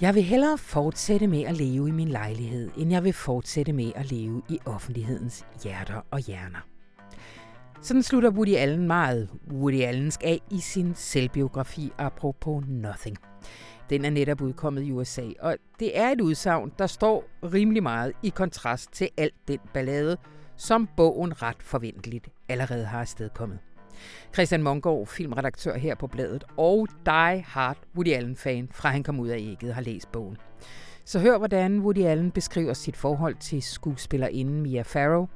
Jeg vil hellere fortsætte med at leve i min lejlighed, end jeg vil fortsætte med at leve i offentlighedens hjerter og hjerner. Sådan slutter Woody Allen meget Woody Allensk af i sin selvbiografi apropos Nothing. Den er netop udkommet i USA, og det er et udsagn, der står rimelig meget i kontrast til alt den ballade, som bogen ret forventeligt allerede har afstedkommet. Christian Mongård, filmredaktør her på bladet, og Die Hard Woody Allen-fan, fra han kom ud af ægget, har læst bogen. Så hør, hvordan Woody Allen beskriver sit forhold til skuespillerinden Mia Farrow,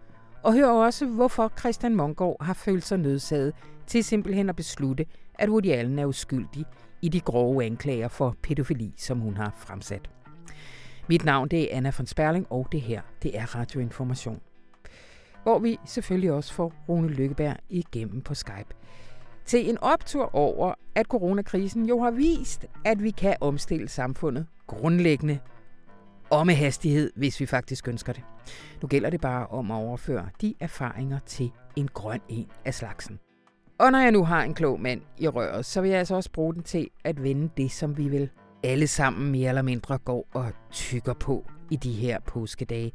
og hør også, hvorfor Christian Mongård har følt sig nødsaget til simpelthen at beslutte, at Woody Allen er uskyldig i de grove anklager for pædofili, som hun har fremsat. Mit navn det er Anna von Sperling, og det her det er Radioinformation hvor vi selvfølgelig også får Rune Lykkeberg igennem på Skype. Til en optur over, at coronakrisen jo har vist, at vi kan omstille samfundet grundlæggende og med hastighed, hvis vi faktisk ønsker det. Nu gælder det bare om at overføre de erfaringer til en grøn en af slagsen. Og når jeg nu har en klog mand i røret, så vil jeg altså også bruge den til at vende det, som vi vil alle sammen mere eller mindre går og tykker på i de her påskedage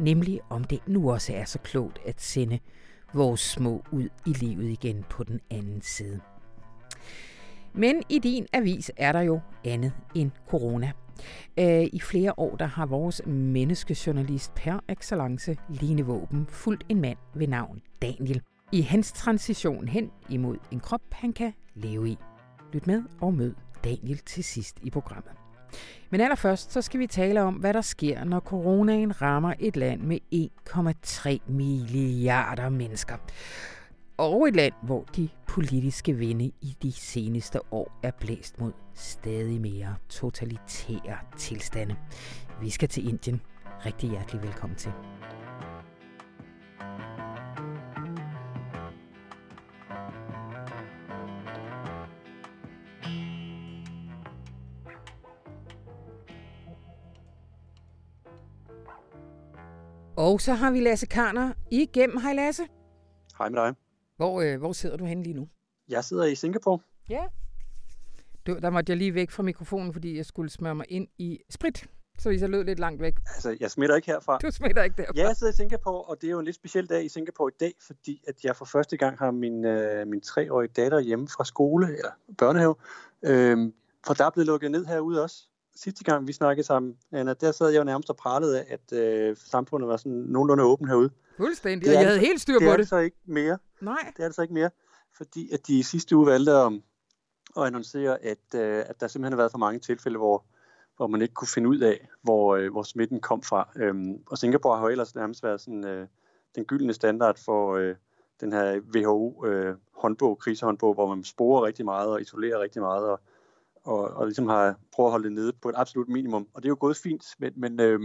nemlig om det nu også er så klogt at sende vores små ud i livet igen på den anden side. Men i din avis er der jo andet end corona. Øh, I flere år der har vores menneskejournalist per excellence Line Våben fulgt en mand ved navn Daniel i hans transition hen imod en krop, han kan leve i. Lyt med og mød Daniel til sidst i programmet. Men allerførst så skal vi tale om, hvad der sker, når coronaen rammer et land med 1,3 milliarder mennesker. Og et land, hvor de politiske vinde i de seneste år er blæst mod stadig mere totalitære tilstande. Vi skal til Indien. Rigtig hjertelig velkommen til. Og så har vi Lasse Karner igennem. Hej Lasse. Hej med dig. Hvor, øh, hvor sidder du henne lige nu? Jeg sidder i Singapore. Ja. Du, der måtte jeg lige væk fra mikrofonen, fordi jeg skulle smøre mig ind i sprit. Så hvis jeg lød lidt langt væk. Altså, jeg smitter ikke herfra. Du smitter ikke derfra. Ja, jeg sidder i Singapore, og det er jo en lidt speciel dag i Singapore i dag, fordi at jeg for første gang har min, øh, min treårige datter hjemme fra skole, eller børnehave. Øh, for der er blevet lukket ned herude også sidste gang, vi snakkede sammen, Anna, der sad jeg jo nærmest og pralede af, at øh, samfundet var sådan nogenlunde åben herude. Fuldstændig, og jeg havde helt styr på det. Det er det så ikke mere. Nej. Det er det så ikke mere, fordi at de sidste uge valgte at, at annoncere, at, øh, at der simpelthen har været for mange tilfælde, hvor, hvor man ikke kunne finde ud af, hvor, øh, hvor smitten kom fra. Øhm, og Singapore har jo ellers nærmest været sådan, øh, den gyldne standard for øh, den her WHO-håndbog, øh, krisehåndbog, hvor man sporer rigtig meget og isolerer rigtig meget og og, og ligesom har prøvet at holde det nede på et absolut minimum. Og det er jo gået fint, men, men, øh,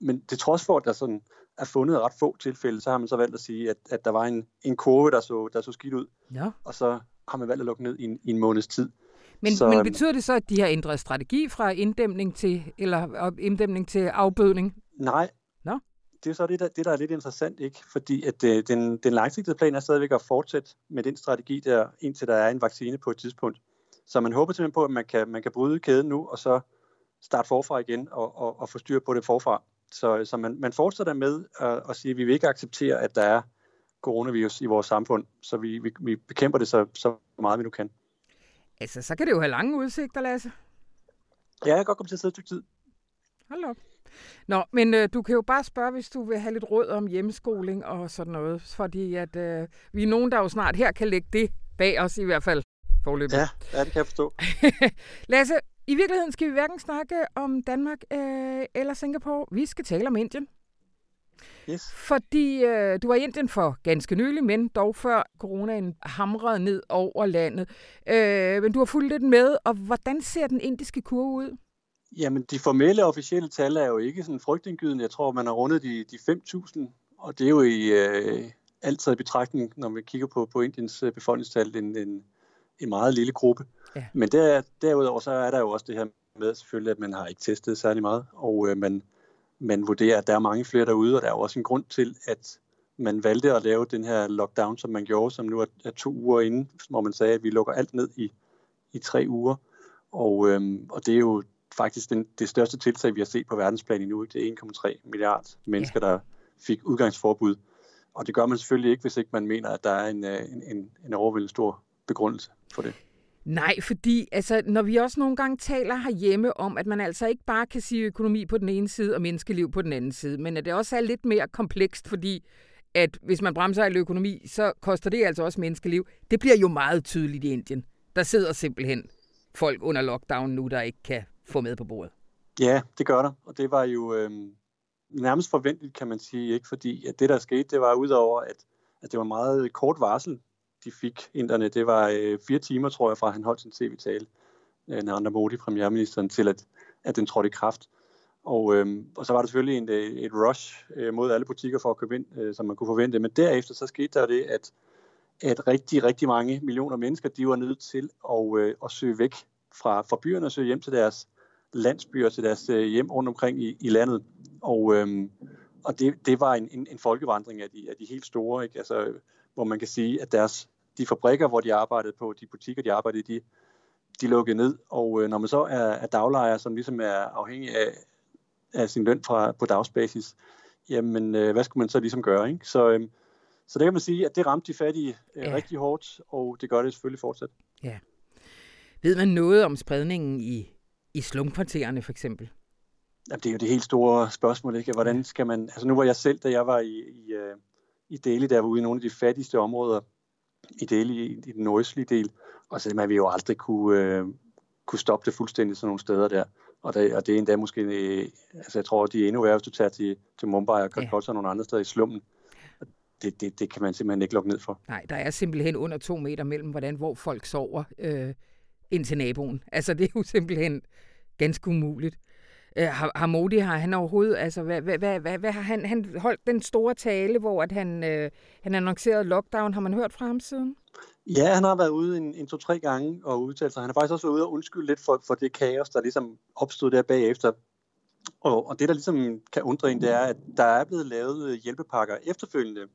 men det trods for, at der sådan er fundet ret få tilfælde, så har man så valgt at sige, at, at der var en, en kurve, der så, der så skidt ud. Ja. Og så har man valgt at lukke ned i en, i en måneds tid. Men, så, men øhm, betyder det så, at de har ændret strategi fra inddæmning til, eller inddæmning til afbødning? Nej. Nå? Det er så det der, det, der er lidt interessant, ikke? Fordi at øh, den, den langsigtede plan er stadigvæk at fortsætte med den strategi der, indtil der er en vaccine på et tidspunkt. Så man håber simpelthen på, at man kan, man kan bryde kæden nu, og så starte forfra igen og, og, og få styr på det forfra. Så, så man, man fortsætter med at, at sige, at vi vil ikke acceptere, at der er coronavirus i vores samfund, så vi, vi, vi bekæmper det så, så meget, vi nu kan. Altså, så kan det jo have lange udsigter, Lasse. Ja, jeg kan godt komme til at sidde et tid. Hold op. Nå, men øh, du kan jo bare spørge, hvis du vil have lidt råd om hjemmeskoling og sådan noget, fordi at øh, vi er nogen, der jo snart her kan lægge det bag os i hvert fald forløbet. Ja, ja, det kan jeg forstå. Lasse, i virkeligheden skal vi hverken snakke om Danmark øh, eller Singapore. Vi skal tale om Indien. Yes. Fordi øh, du var i Indien for ganske nylig, men dog før coronaen hamrede ned over landet. Øh, men du har fulgt lidt med, og hvordan ser den indiske kurve ud? Jamen, de formelle officielle tal er jo ikke sådan frygtindgydende. Jeg tror, man har rundet de, de 5.000, og det er jo i øh, altid i betragtning, når vi kigger på, på Indiens øh, befolkningstal, en, en, en meget lille gruppe. Ja. Men der, derudover så er der jo også det her med selvfølgelig, at man har ikke testet særlig meget, og øh, man, man vurderer, at der er mange flere derude, og der er jo også en grund til, at man valgte at lave den her lockdown, som man gjorde, som nu er, er to uger inden, hvor man sagde, at vi lukker alt ned i, i tre uger. Og, øhm, og det er jo faktisk den, det største tiltag, vi har set på verdensplan endnu. Det er 1,3 milliarder mennesker, der fik udgangsforbud. Og det gør man selvfølgelig ikke, hvis ikke man mener, at der er en, øh, en, en, en overvældende stor begrundelse for det. Nej, fordi altså, når vi også nogle gange taler herhjemme om, at man altså ikke bare kan sige økonomi på den ene side og menneskeliv på den anden side, men at det også er lidt mere komplekst, fordi at hvis man bremser al økonomi, så koster det altså også menneskeliv. Det bliver jo meget tydeligt i Indien. Der sidder simpelthen folk under lockdown nu, der ikke kan få med på bordet. Ja, det gør der, og det var jo øh, nærmest forventeligt, kan man sige, ikke fordi at det, der skete, det var udover, at, at det var meget kort varsel, de fik inderne. Det var øh, fire timer, tror jeg, fra han holdt sin tv-tale, øh, Narendra Modi, premierministeren, til at, at den trådte i kraft. Og, øh, og så var der selvfølgelig en, øh, et rush øh, mod alle butikker for at købe ind, øh, som man kunne forvente. Men derefter så skete der det, at, at rigtig, rigtig mange millioner mennesker, de var nødt til at, øh, at søge væk fra, fra byerne og søge hjem til deres landsbyer, til deres øh, hjem rundt omkring i, i landet. Og, øh, og det, det var en, en, en folkevandring af de, af de helt store, ikke? Altså, hvor man kan sige, at deres, de fabrikker, hvor de arbejdede på, de butikker, de arbejdede i, de, de lukkede ned. Og øh, når man så er, er daglejer, som ligesom er afhængig af, af sin løn fra, på dagsbasis, jamen øh, hvad skulle man så ligesom gøre? Ikke? Så, øh, så det kan man sige, at det ramte de fattige øh, ja. rigtig hårdt, og det gør det selvfølgelig fortsat. Ja. Ved man noget om spredningen i, i slumkvartererne for eksempel? Jamen, det er jo det helt store spørgsmål, ikke? Hvordan skal man... Altså nu var jeg selv, da jeg var i, i, øh, i Delhi, der var ude i nogle af de fattigste områder i Delhi, i, i den nordøstlige del, og så man vi jo aldrig kunne, øh, kunne stoppe det fuldstændig sådan nogle steder der. Og det, og det er endda måske, øh, altså jeg tror, de er endnu værre, hvis du tager til, til Mumbai og Calcutta ja. og nogle andre steder i slummen. Det, det, det kan man simpelthen ikke lukke ned for. Nej, der er simpelthen under to meter mellem, hvordan hvor folk sover øh, ind til naboen. Altså det er jo simpelthen ganske umuligt. Øh, har, har Modi, har han overhovedet, altså hvad, hvad, hvad, hvad, hvad har han, han holdt den store tale, hvor at han, øh, han annoncerede lockdown, har man hørt fra ham siden? Ja, han har været ude en, en to-tre gange og udtalt sig. Han har faktisk også været ude og undskylde lidt for, for det kaos, der ligesom opstod der bagefter. Og, og det, der ligesom kan undre en, det er, at der er blevet lavet øh, hjælpepakker efterfølgende,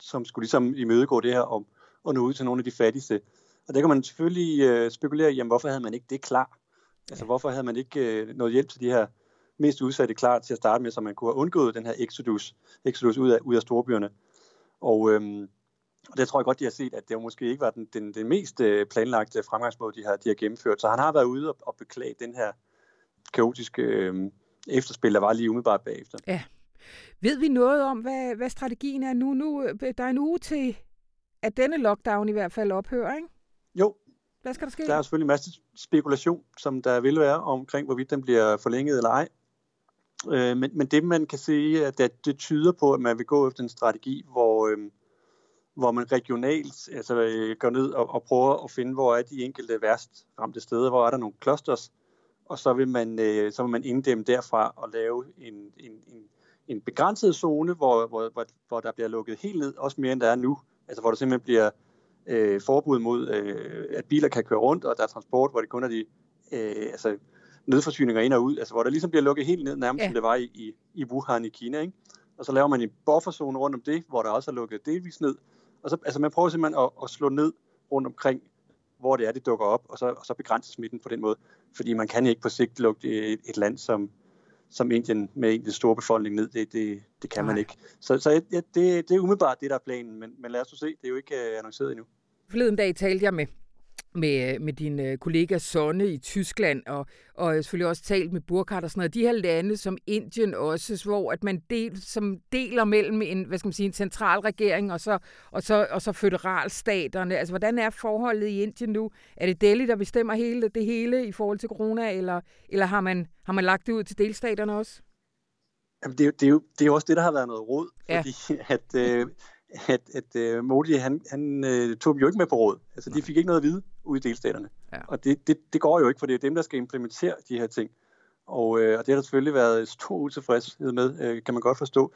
som skulle ligesom imødegå det her og, og nå ud til nogle af de fattigste. Og der kan man selvfølgelig øh, spekulere i, jamen, hvorfor havde man ikke det klar? Altså, hvorfor havde man ikke øh, noget hjælp til de her mest udsatte klar til at starte med, så man kunne have undgået den her exodus, exodus ud, af, ud af storbyerne? Og, øhm, og det tror jeg godt, de har set, at det måske ikke var den, den, den mest øh, planlagte fremgangsmåde, de har, de har gennemført. Så han har været ude og, og beklage den her kaotiske øh, efterspil, der var lige umiddelbart bagefter. Ja. Ved vi noget om, hvad, hvad strategien er nu? nu? Øh, der er en uge til, at denne lockdown i hvert fald ophører, ikke? Jo. Hvad skal der ske? Der er selvfølgelig en masse spekulation, som der vil være omkring, hvorvidt den bliver forlænget eller ej. Øh, men, men det, man kan sige, at det, det tyder på, at man vil gå efter en strategi, hvor... Øh, hvor man regionalt altså, øh, går ned og, og prøver at finde, hvor er de enkelte værst ramte steder, hvor er der nogle clusters, og så vil man, øh, så vil man inddæmme derfra og lave en, en, en, en begrænset zone, hvor, hvor, hvor, hvor der bliver lukket helt ned, også mere end der er nu, altså hvor der simpelthen bliver øh, forbud mod, øh, at biler kan køre rundt, og der er transport, hvor det kun er de øh, altså, nødforsyninger ind og ud, altså hvor der ligesom bliver lukket helt ned, nærmest ja. som det var i, i, i Wuhan i Kina, ikke? Og så laver man en bufferzone rundt om det, hvor der også er lukket delvis ned, og så, altså man prøver simpelthen at, at slå ned rundt omkring, hvor det er, det dukker op, og så, og så begrænse smitten på den måde. Fordi man kan ikke på sigt lukke et, et land som, som Indien med en store befolkning ned. Det, det, det kan Nej. man ikke. Så, så ja, det, det er umiddelbart det, der er planen, men, men lad os se. Det er jo ikke uh, annonceret endnu. Forleden dag talte jeg med med, med din øh, kollega Sonne i Tyskland, og, og selvfølgelig også talt med Burkhardt og sådan noget. De her lande som Indien også, hvor at man del, som deler mellem en, hvad skal man sige, en central regering og så, og så, og så føderalstaterne. Altså, hvordan er forholdet i Indien nu? Er det Delhi, der bestemmer hele, det hele i forhold til corona, eller, eller har, man, har man lagt det ud til delstaterne også? Jamen, det, er, det, er jo, det er jo også det, der har været noget råd, fordi ja. at... Øh, at, at uh, Modi, han, han uh, tog dem jo ikke med på råd. Altså, de fik ikke noget at vide ude i delstaterne. Ja. Og det, det, det går jo ikke, for det er dem, der skal implementere de her ting. Og, uh, og det har der selvfølgelig været stor utilfredshed med, uh, kan man godt forstå.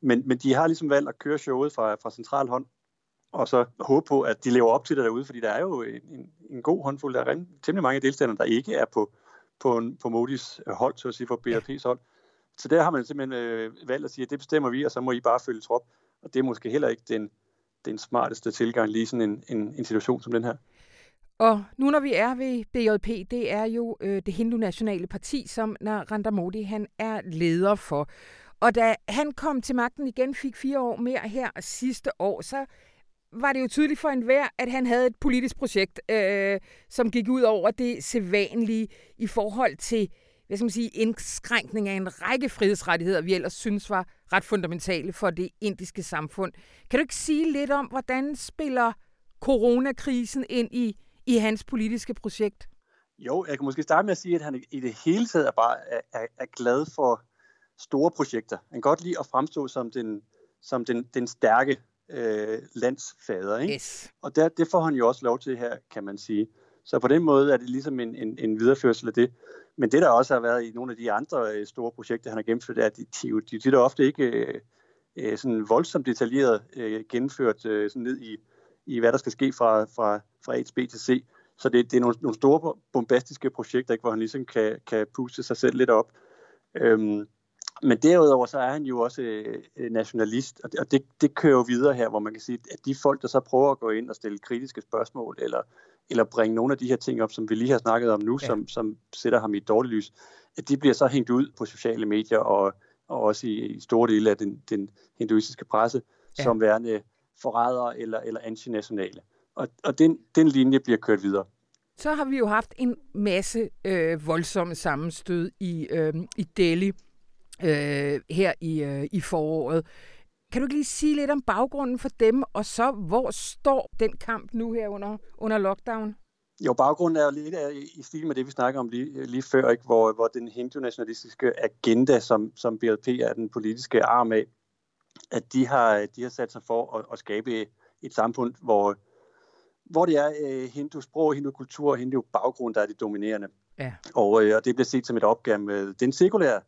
Men, men de har ligesom valgt at køre showet fra, fra central hånd, og så håbe på, at de lever op til det derude, fordi der er jo en, en, en god håndfuld, der er temmelig mange delstater, der ikke er på, på, på Modis hold, så at sige, for BRP's hold. Så der har man simpelthen øh, valgt at sige, at det bestemmer vi, og så må I bare følge trop. Og det er måske heller ikke den, den smarteste tilgang lige sådan en, en, en situation som den her. Og nu når vi er ved BJP, det er jo øh, det hindu-nationale parti, som Narendra Modi han er leder for. Og da han kom til magten igen, fik fire år mere her sidste år, så var det jo tydeligt for enhver, at han havde et politisk projekt, øh, som gik ud over det sædvanlige i forhold til hvad skal man sige, indskrænkning af en række frihedsrettigheder, vi ellers synes var ret fundamentale for det indiske samfund. Kan du ikke sige lidt om, hvordan spiller coronakrisen ind i, i hans politiske projekt? Jo, jeg kan måske starte med at sige, at han i det hele taget er bare er, er, er glad for store projekter. Han kan godt lide at fremstå som den, som den, den stærke øh, landsfader. Ikke? Yes. Og der, det får han jo også lov til her, kan man sige. Så på den måde er det ligesom en, en, en videreførsel af det. Men det, der også har været i nogle af de andre øh, store projekter, han har gennemført, er, at de, de, de, de er ofte ikke øh, øh, sådan voldsomt detaljeret øh, gennemført øh, sådan ned i, i, hvad der skal ske fra, fra, fra A til B til C. Så det, det er nogle, nogle store bombastiske projekter, ikke, hvor han ligesom kan, kan puste sig selv lidt op. Øhm, men derudover så er han jo også øh, øh nationalist, og, det, og det, det kører jo videre her, hvor man kan sige, at de folk, der så prøver at gå ind og stille kritiske spørgsmål, eller, eller bringe nogle af de her ting op, som vi lige har snakket om nu, ja. som, som sætter ham i et dårligt lys, at de bliver så hængt ud på sociale medier, og, og også i, i store dele af den, den hinduistiske presse, ja. som værende forrædere eller, eller antinationale. Og, og den, den linje bliver kørt videre. Så har vi jo haft en masse øh, voldsomme sammenstød i, øh, i Delhi øh, her i, øh, i foråret. Kan du ikke lige sige lidt om baggrunden for dem, og så hvor står den kamp nu her under, under lockdown? Jo, baggrunden er jo lidt i stil med det, vi snakker om lige, lige før, ikke? Hvor, hvor den hindu-nationalistiske agenda, som, som BLP er den politiske arm af, at de har, de har sat sig for at, at skabe et samfund, hvor, hvor det er øh, hindu-sprog, hindu-kultur og hindu-baggrund, der er det dominerende. Ja. Og, øh, og det bliver set som et opgave med den sekulære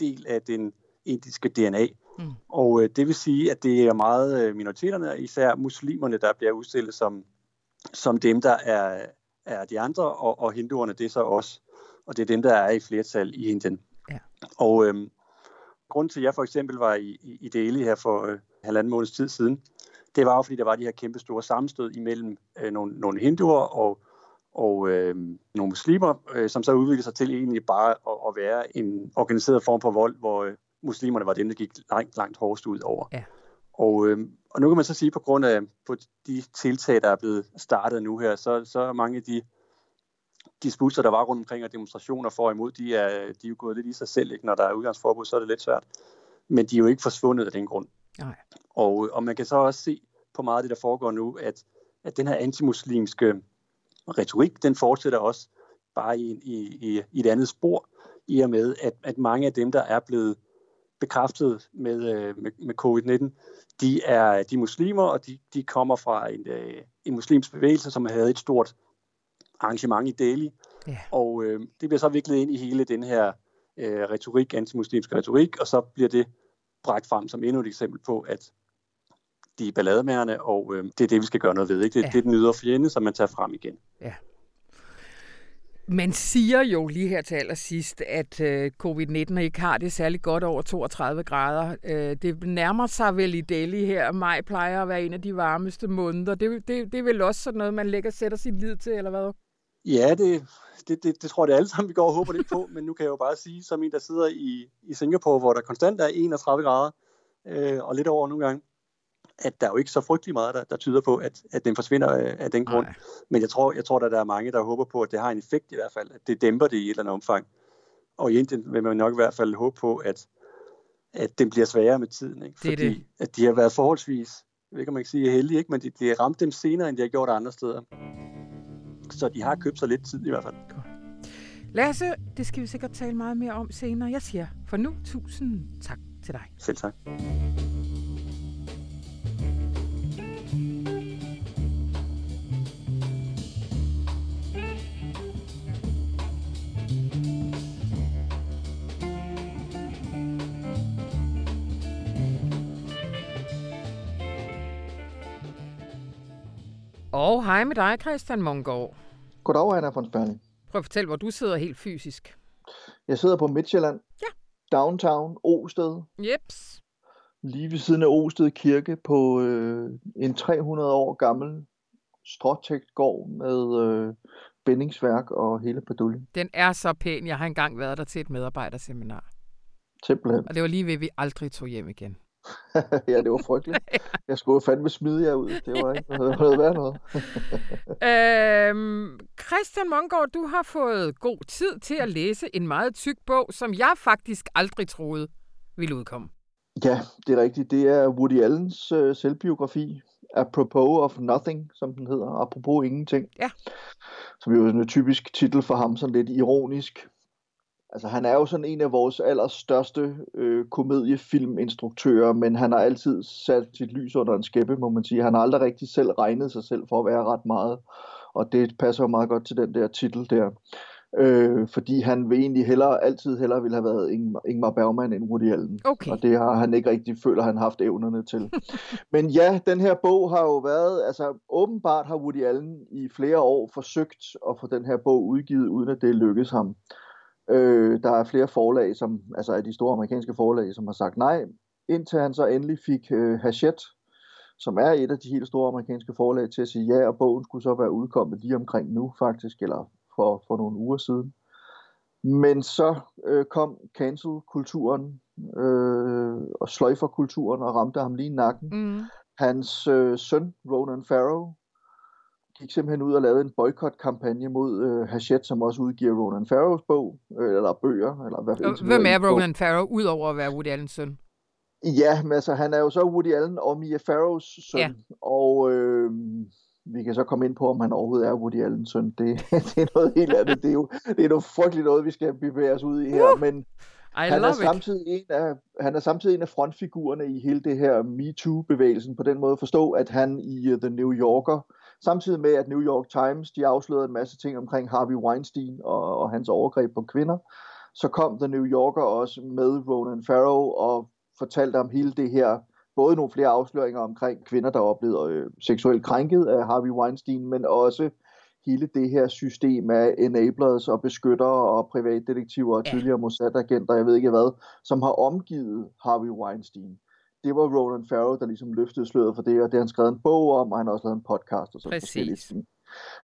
del af den indiske DNA. Mm. Og øh, det vil sige, at det er meget øh, minoriteterne, især muslimerne, der bliver udstillet som, som dem, der er, er de andre, og, og hinduerne, det er så os. Og det er dem, der er i flertal i Indien. Ja. Og øh, grunden til, at jeg for eksempel var i, i, i Delhi her for øh, halvanden måneds tid siden, det var jo, fordi der var de her kæmpe store sammenstød imellem øh, nogle, nogle hinduer og, og øh, nogle muslimer, øh, som så udviklede sig til egentlig bare at, at være en organiseret form for vold, hvor øh, muslimerne var dem, der gik langt, langt hårdest ud over. Ja. Og, øh, og nu kan man så sige, på grund af på de tiltag, der er blevet startet nu her, så, så mange af de disputter, der var rundt omkring og demonstrationer for og imod, de er, de er jo gået lidt i sig selv. Ikke? Når der er udgangsforbud, så er det lidt svært. Men de er jo ikke forsvundet af den grund. Nej. Og, og man kan så også se på meget af det, der foregår nu, at, at den her antimuslimske retorik, den fortsætter også bare i, i, i, i et andet spor, i og med, at, at mange af dem, der er blevet bekræftet med, øh, med, med covid-19, de er de muslimer, og de, de kommer fra en, øh, en muslimsk bevægelse, som havde et stort arrangement i Delhi. Yeah. Og øh, det bliver så viklet ind i hele den her øh, retorik, antimuslimsk retorik, og så bliver det bragt frem som endnu et eksempel på, at de er ballademærende, og øh, det er det, vi skal gøre noget ved. Ikke? Det, ja. det er den ydre fjende, som man tager frem igen. Ja. Man siger jo lige her til allersidst, at øh, covid-19 ikke har det særlig godt over 32 grader. Øh, det nærmer sig vel i Delhi her. Maj plejer at være en af de varmeste måneder. Det, det, det er vel også sådan noget, man lægger sætter sin lid til, eller hvad? Ja, det, det, det, det tror jeg det alle sammen, vi går og håber lidt på. men nu kan jeg jo bare sige, som en, der sidder i, i Singapore, hvor der konstant er 31 grader, øh, og lidt over nogle gange, at der er jo ikke så frygtelig meget, der, der tyder på, at, at den forsvinder af, af den grund. Nej. Men jeg tror, jeg tror, at der er mange, der håber på, at det har en effekt i hvert fald, at det dæmper det i et eller andet omfang. Og i Indien vil man nok i hvert fald håbe på, at, at den bliver sværere med tiden. Ikke? Fordi det det. at de har været forholdsvis, jeg ved ikke om man kan sige heldige, ikke? men de, de har ramt dem senere, end de har gjort andre steder. Så de har købt sig lidt tid i hvert fald. Lasse, det skal vi sikkert tale meget mere om senere. Jeg siger for nu tusind tak til dig. Selv tak. Og hej med dig, Christian Mongård. Goddag, Anna von Sperling. Prøv at fortælle, hvor du sidder helt fysisk. Jeg sidder på Midtjylland. Ja. Downtown, Osted. Jeps. Lige ved siden af Osted Kirke på øh, en 300 år gammel stråtægt gård med øh, bindingsværk og hele paduljen. Den er så pæn. Jeg har engang været der til et medarbejderseminar. Simpelthen. Og det var lige ved, at vi aldrig tog hjem igen. ja, det var frygteligt. Jeg skulle fandme smide jer ud. Det var ikke noget, værd noget. øhm, Christian Mongård, du har fået god tid til at læse en meget tyk bog, som jeg faktisk aldrig troede ville udkomme. Ja, det er rigtigt. Det er Woody Allens øh, selvbiografi, Apropos of Nothing, som den hedder. Apropos ingenting. Ja. Som jo er en typisk titel for ham, sådan lidt ironisk. Altså, han er jo sådan en af vores allerstørste øh, komediefilminstruktører, men han har altid sat sit lys under en skæppe, må man sige. Han har aldrig rigtig selv regnet sig selv for at være ret meget, og det passer jo meget godt til den der titel der. Øh, fordi han vil egentlig hellere, altid hellere ville have været Ingmar Bergman end Woody Allen. Okay. Og det har han ikke rigtig føler, han har haft evnerne til. Men ja, den her bog har jo været, altså åbenbart har Woody Allen i flere år forsøgt at få den her bog udgivet, uden at det lykkedes ham. Øh, der er flere forlag, som, altså af de store amerikanske forlag, som har sagt nej, indtil han så endelig fik øh, Hachette, som er et af de helt store amerikanske forlag, til at sige ja, og bogen skulle så være udkommet lige omkring nu faktisk, eller for, for nogle uger siden. Men så øh, kom cancel-kulturen øh, og sløjfer-kulturen og ramte ham lige i nakken. Mm. Hans øh, søn, Ronan Farrow, gik simpelthen ud og lavede en boykot-kampagne mod øh, Hachette, som også udgiver Ronan Farrows bog, øh, eller bøger. Eller hvad, Hvem er Ronan Farrow, udover at være Woody Allens søn? Ja, men altså, han er jo så Woody Allen og Mia Farrows søn, ja. og øh, vi kan så komme ind på, om han overhovedet er Woody Allens søn. Det, det er noget helt andet. Det er jo det er noget frygteligt noget, vi skal bevæge os ud i her, uh, men I han er, samtidig en af, han er samtidig en af frontfigurerne i hele det her MeToo-bevægelsen, på den måde at forstå, at han i uh, The New Yorker, samtidig med at New York Times, de afslørede en masse ting omkring Harvey Weinstein og, og hans overgreb på kvinder, så kom The New Yorker også med Ronan Farrow og fortalte om hele det her, både nogle flere afsløringer omkring kvinder, der er blevet øh, seksuelt krænket af Harvey Weinstein, men også hele det her system af enablers og beskyttere og privatdetektiver og tidligere Mossad-agenter, jeg ved ikke hvad, som har omgivet Harvey Weinstein. Det var Ronan Farrow, der ligesom løftede sløret for det, og det har han skrevet en bog om, og han har også lavet en podcast og sådan forskellige ting.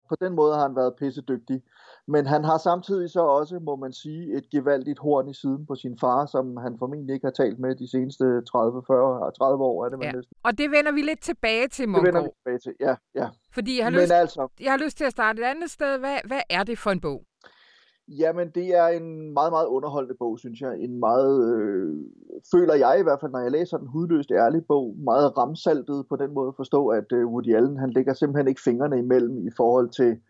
På den måde har han været pissedygtig. Men han har samtidig så også, må man sige, et gevaldigt horn i siden på sin far, som han formentlig ikke har talt med de seneste 30, 40, 30 år. Er det ja. næsten. Og det vender vi lidt tilbage til, Mongo. Det vender vi tilbage til, ja. ja. Fordi jeg har, lyst, altså, jeg har lyst til at starte et andet sted. Hvad, hvad er det for en bog? Jamen, det er en meget, meget underholdende bog, synes jeg. En meget, øh, føler jeg i hvert fald, når jeg læser den hudløst ærlig bog, meget ramsaltet på den måde at forstå, at øh, Woody Allen, han lægger simpelthen ikke fingrene imellem i forhold til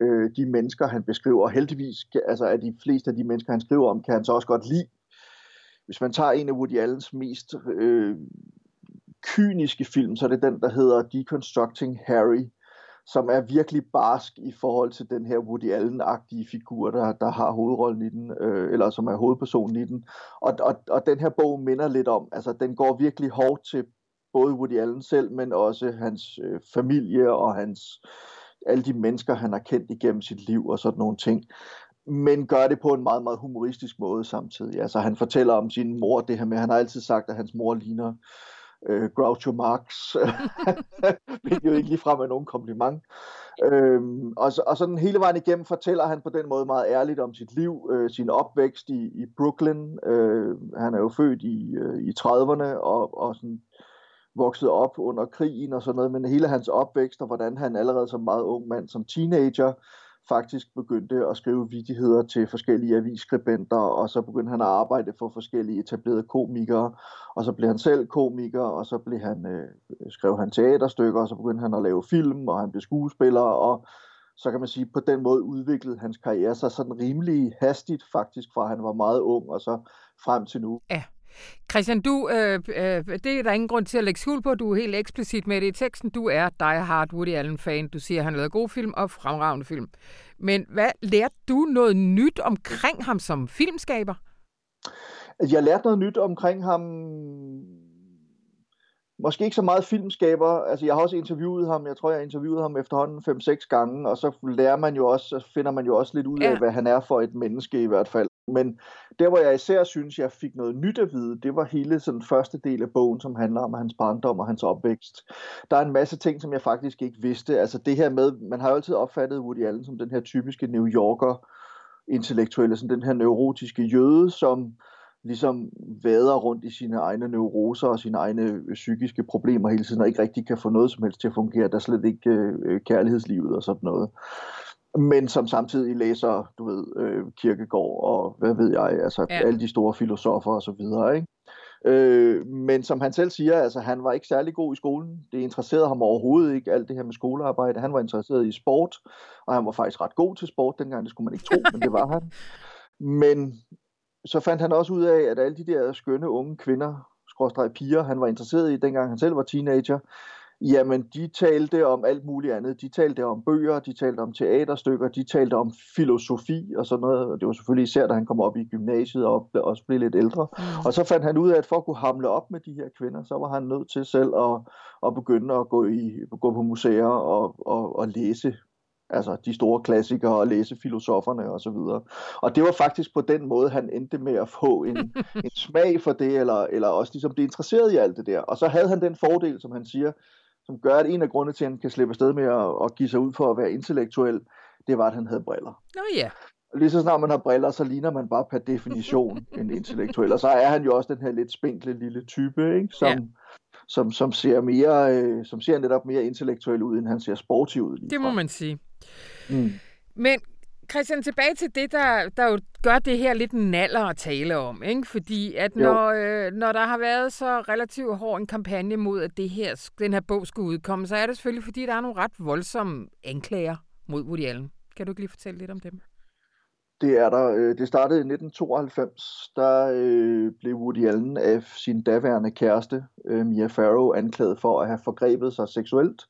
øh, de mennesker, han beskriver. Og heldigvis, altså af de fleste af de mennesker, han skriver om, kan han så også godt lide. Hvis man tager en af Woody Allens mest øh, kyniske film, så er det den, der hedder Deconstructing Harry, som er virkelig barsk i forhold til den her Woody Allen-agtige figur, der, der har hovedrollen i den, øh, eller som er hovedpersonen i den. Og, og, og den her bog minder lidt om, altså den går virkelig hårdt til både Woody Allen selv, men også hans øh, familie og hans alle de mennesker, han har kendt igennem sit liv og sådan nogle ting men gør det på en meget, meget humoristisk måde samtidig. Altså han fortæller om sin mor, det her med, han har altid sagt, at hans mor ligner øh, Groucho Marx, hvilket jo ikke ligefrem er nogen kompliment. Øhm, og, så, og sådan hele vejen igennem fortæller han på den måde meget ærligt om sit liv, øh, sin opvækst i, i Brooklyn. Øh, han er jo født i, øh, i 30'erne og, og sådan vokset op under krigen og sådan noget, men hele hans opvækst og hvordan han allerede som meget ung mand, som teenager, faktisk begyndte at skrive vidigheder til forskellige avisskribenter, og så begyndte han at arbejde for forskellige etablerede komikere, og så blev han selv komiker, og så blev han, øh, skrev han teaterstykker, og så begyndte han at lave film, og han blev skuespiller, og så kan man sige, på den måde udviklede hans karriere sig sådan rimelig hastigt faktisk, fra han var meget ung, og så frem til nu. Ja. Christian, du, øh, øh, det er der ingen grund til at lægge skuld på. Du er helt eksplicit med det i teksten. Du er Die Hard Woody Allen-fan. Du siger, at han lavede gode film og fremragende film. Men hvad lærte du noget nyt omkring ham som filmskaber? Jeg lærte noget nyt omkring ham måske ikke så meget filmskaber. Altså, jeg har også interviewet ham. Jeg tror, jeg har interviewet ham efterhånden 5-6 gange, og så lærer man jo også, så finder man jo også lidt ud af, ja. hvad han er for et menneske i hvert fald. Men der, hvor jeg især synes, jeg fik noget nyt at vide, det var hele sådan første del af bogen, som handler om hans barndom og hans opvækst. Der er en masse ting, som jeg faktisk ikke vidste. Altså det her med, man har jo altid opfattet Woody Allen som den her typiske New Yorker intellektuelle, sådan den her neurotiske jøde, som ligesom vader rundt i sine egne neuroser og sine egne øh, psykiske problemer hele tiden, og ikke rigtig kan få noget som helst til at fungere. Der er slet ikke øh, øh kærlighedslivet og sådan noget. Men som samtidig læser, du ved, øh, Kirkegård og hvad ved jeg, altså ja. alle de store filosofer og så videre, ikke? Øh, men som han selv siger, altså han var ikke særlig god i skolen. Det interesserede ham overhovedet ikke, alt det her med skolearbejde. Han var interesseret i sport, og han var faktisk ret god til sport dengang, det skulle man ikke tro, men det var han. Men så fandt han også ud af, at alle de der skønne unge kvinder, skråstrej piger, han var interesseret i, dengang han selv var teenager, jamen de talte om alt muligt andet. De talte om bøger, de talte om teaterstykker, de talte om filosofi og sådan noget. Og det var selvfølgelig især, da han kom op i gymnasiet og også blev lidt ældre. Mm. Og så fandt han ud af, at for at kunne hamle op med de her kvinder, så var han nødt til selv at, at begynde at gå, i, gå på museer og, og, og læse altså de store klassikere og læse filosoferne og så videre. Og det var faktisk på den måde, han endte med at få en, en smag for det, eller, eller også ligesom det interesseret i alt det der. Og så havde han den fordel, som han siger, som gør, at en af grundene til, at han kan slippe afsted med at, at give sig ud for at være intellektuel, det var, at han havde briller. Nå ja. Lige så snart man har briller, så ligner man bare per definition en intellektuel. Og så er han jo også den her lidt spinkle lille type, ikke? Som, ja. som, som, ser mere, øh, som ser netop mere intellektuel ud, end han ser sportiv ud. Det må fra. man sige. Mm. Men Christian, tilbage til det, der, der jo gør det her lidt naller at tale om. Ikke? Fordi at når, øh, når der har været så relativt hård en kampagne mod, at det her, den her bog skulle udkomme, så er det selvfølgelig, fordi der er nogle ret voldsomme anklager mod Woody Allen. Kan du ikke lige fortælle lidt om dem? Det er der. Øh, det startede i 1992. Der øh, blev Woody Allen af sin daværende kæreste, øh, Mia Farrow, anklaget for at have forgrebet sig seksuelt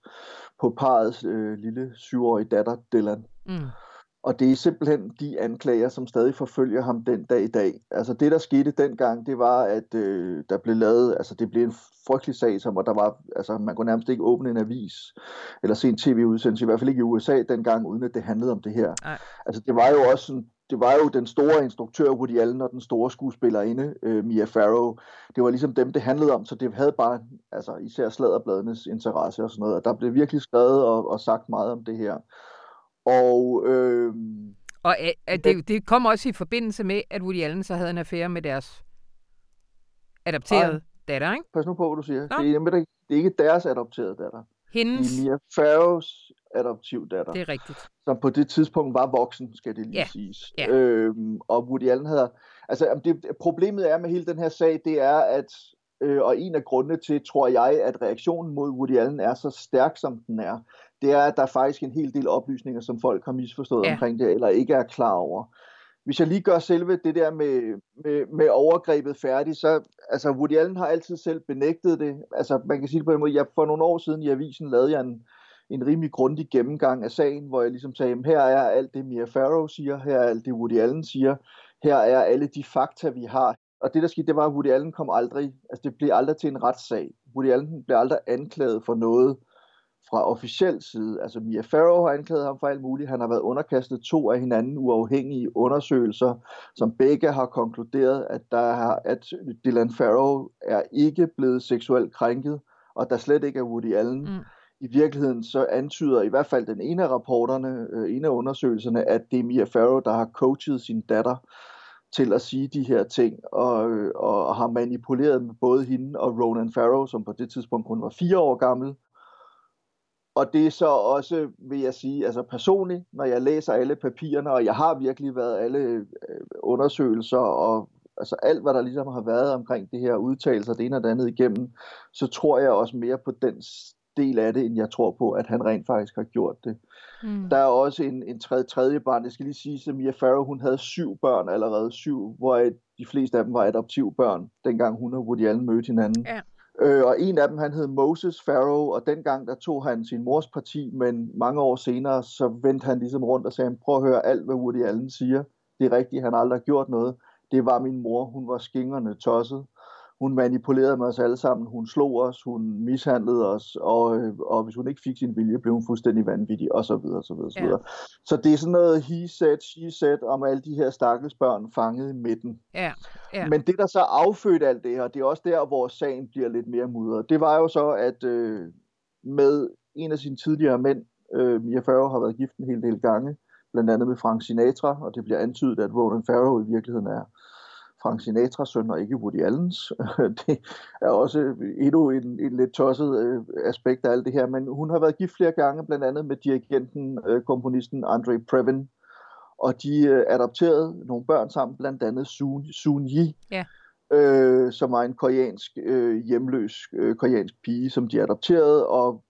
på parets øh, lille syvårige datter, Dylan. Mm. Og det er simpelthen de anklager, som stadig forfølger ham den dag i dag. Altså det, der skete dengang, det var, at øh, der blev lavet, altså det blev en frygtelig sag, som, og der var, altså man kunne nærmest ikke åbne en avis, eller se en tv-udsendelse, i hvert fald ikke i USA dengang, uden at det handlede om det her. Ej. Altså det var jo også sådan, det var jo den store instruktør Woody Allen og den store skuespillerinde øh, Mia Farrow. Det var ligesom dem, det handlede om, så det havde bare, altså især sladderbladenes interesse og sådan noget. Og der blev virkelig skrevet og, og sagt meget om det her. Og, øh, og er, det, det kom også i forbindelse med, at Woody Allen så havde en affære med deres adopterede ej, datter, ikke? Pas nu på, hvad du siger. Det er, det er ikke deres adopterede datter. Hendes? Det er Mia Farrows adoptivdatter. Det er rigtigt. Som på det tidspunkt var voksen, skal det lige ja. siges. Ja. Øhm, og Woody Allen havde... Altså, det, problemet er med hele den her sag, det er, at... Øh, og en af grundene til, tror jeg, at reaktionen mod Woody Allen er så stærk, som den er, det er, at der er faktisk en hel del oplysninger, som folk har misforstået ja. omkring det, eller ikke er klar over. Hvis jeg lige gør selve det der med, med, med overgrebet færdigt, så altså Woody Allen har altid selv benægtet det. Altså man kan sige det på en måde, jeg, for nogle år siden i avisen lavede jeg en, en rimelig grundig gennemgang af sagen, hvor jeg ligesom sagde, her er alt det Mia Farrow siger, her er alt det Woody Allen siger, her er alle de fakta, vi har. Og det der skete, det var, at Woody Allen kom aldrig, altså det blev aldrig til en retssag. Woody Allen blev aldrig anklaget for noget, fra officiel side. Altså Mia Farrow har anklaget ham for alt muligt. Han har været underkastet to af hinanden uafhængige undersøgelser, som begge har konkluderet, at, der har, at Dylan Farrow er ikke blevet seksuelt krænket, og der slet ikke er Woody Allen. Mm. I virkeligheden så antyder i hvert fald den ene af rapporterne, øh, en af undersøgelserne, at det er Mia Farrow, der har coachet sin datter til at sige de her ting, og, øh, og har manipuleret med både hende og Ronan Farrow, som på det tidspunkt kun var fire år gammel, og det er så også, vil jeg sige, altså personligt, når jeg læser alle papirerne, og jeg har virkelig været alle øh, undersøgelser og altså alt, hvad der ligesom har været omkring det her udtalelser, det ene og det andet igennem, så tror jeg også mere på den del af det, end jeg tror på, at han rent faktisk har gjort det. Mm. Der er også en, en tredje, tredje barn, jeg skal lige sige, at Mia Farrow, hun havde syv børn allerede, syv, hvor de fleste af dem var adoptivbørn, dengang hun og Woody Allen mødte hinanden. Ja. Øh, og en af dem, han hed Moses Farrow, og dengang der tog han sin mors parti, men mange år senere, så vendte han ligesom rundt og sagde, prøv at høre alt, hvad Woody Allen siger. Det er rigtigt, han har gjort noget. Det var min mor, hun var skingerne tosset hun manipulerede med os alle sammen, hun slog os, hun mishandlede os, og, øh, og hvis hun ikke fik sin vilje, blev hun fuldstændig vanvittig, og så videre, så videre, så videre. Ja. Så det er sådan noget he said, she said, om alle de her stakkels børn fanget i midten. Ja. Ja. Men det, der så affødte alt det her, det er også der, hvor sagen bliver lidt mere mudret. Det var jo så, at øh, med en af sine tidligere mænd, øh, Mia Farrow har været gift en hel del gange, blandt andet med Frank Sinatra, og det bliver antydet, at Ronan Farrow i virkeligheden er Frank Sinatras søn og ikke Woody Allens. det er også endnu en, en lidt tosset øh, aspekt af alt det her, men hun har været gift flere gange, blandt andet med dirigenten, øh, komponisten Andre Previn, og de øh, adopterede nogle børn sammen, blandt andet Soon, Soon Yi, ja. øh, som var en koreansk, øh, hjemløs øh, koreansk pige, som de adopterede, og,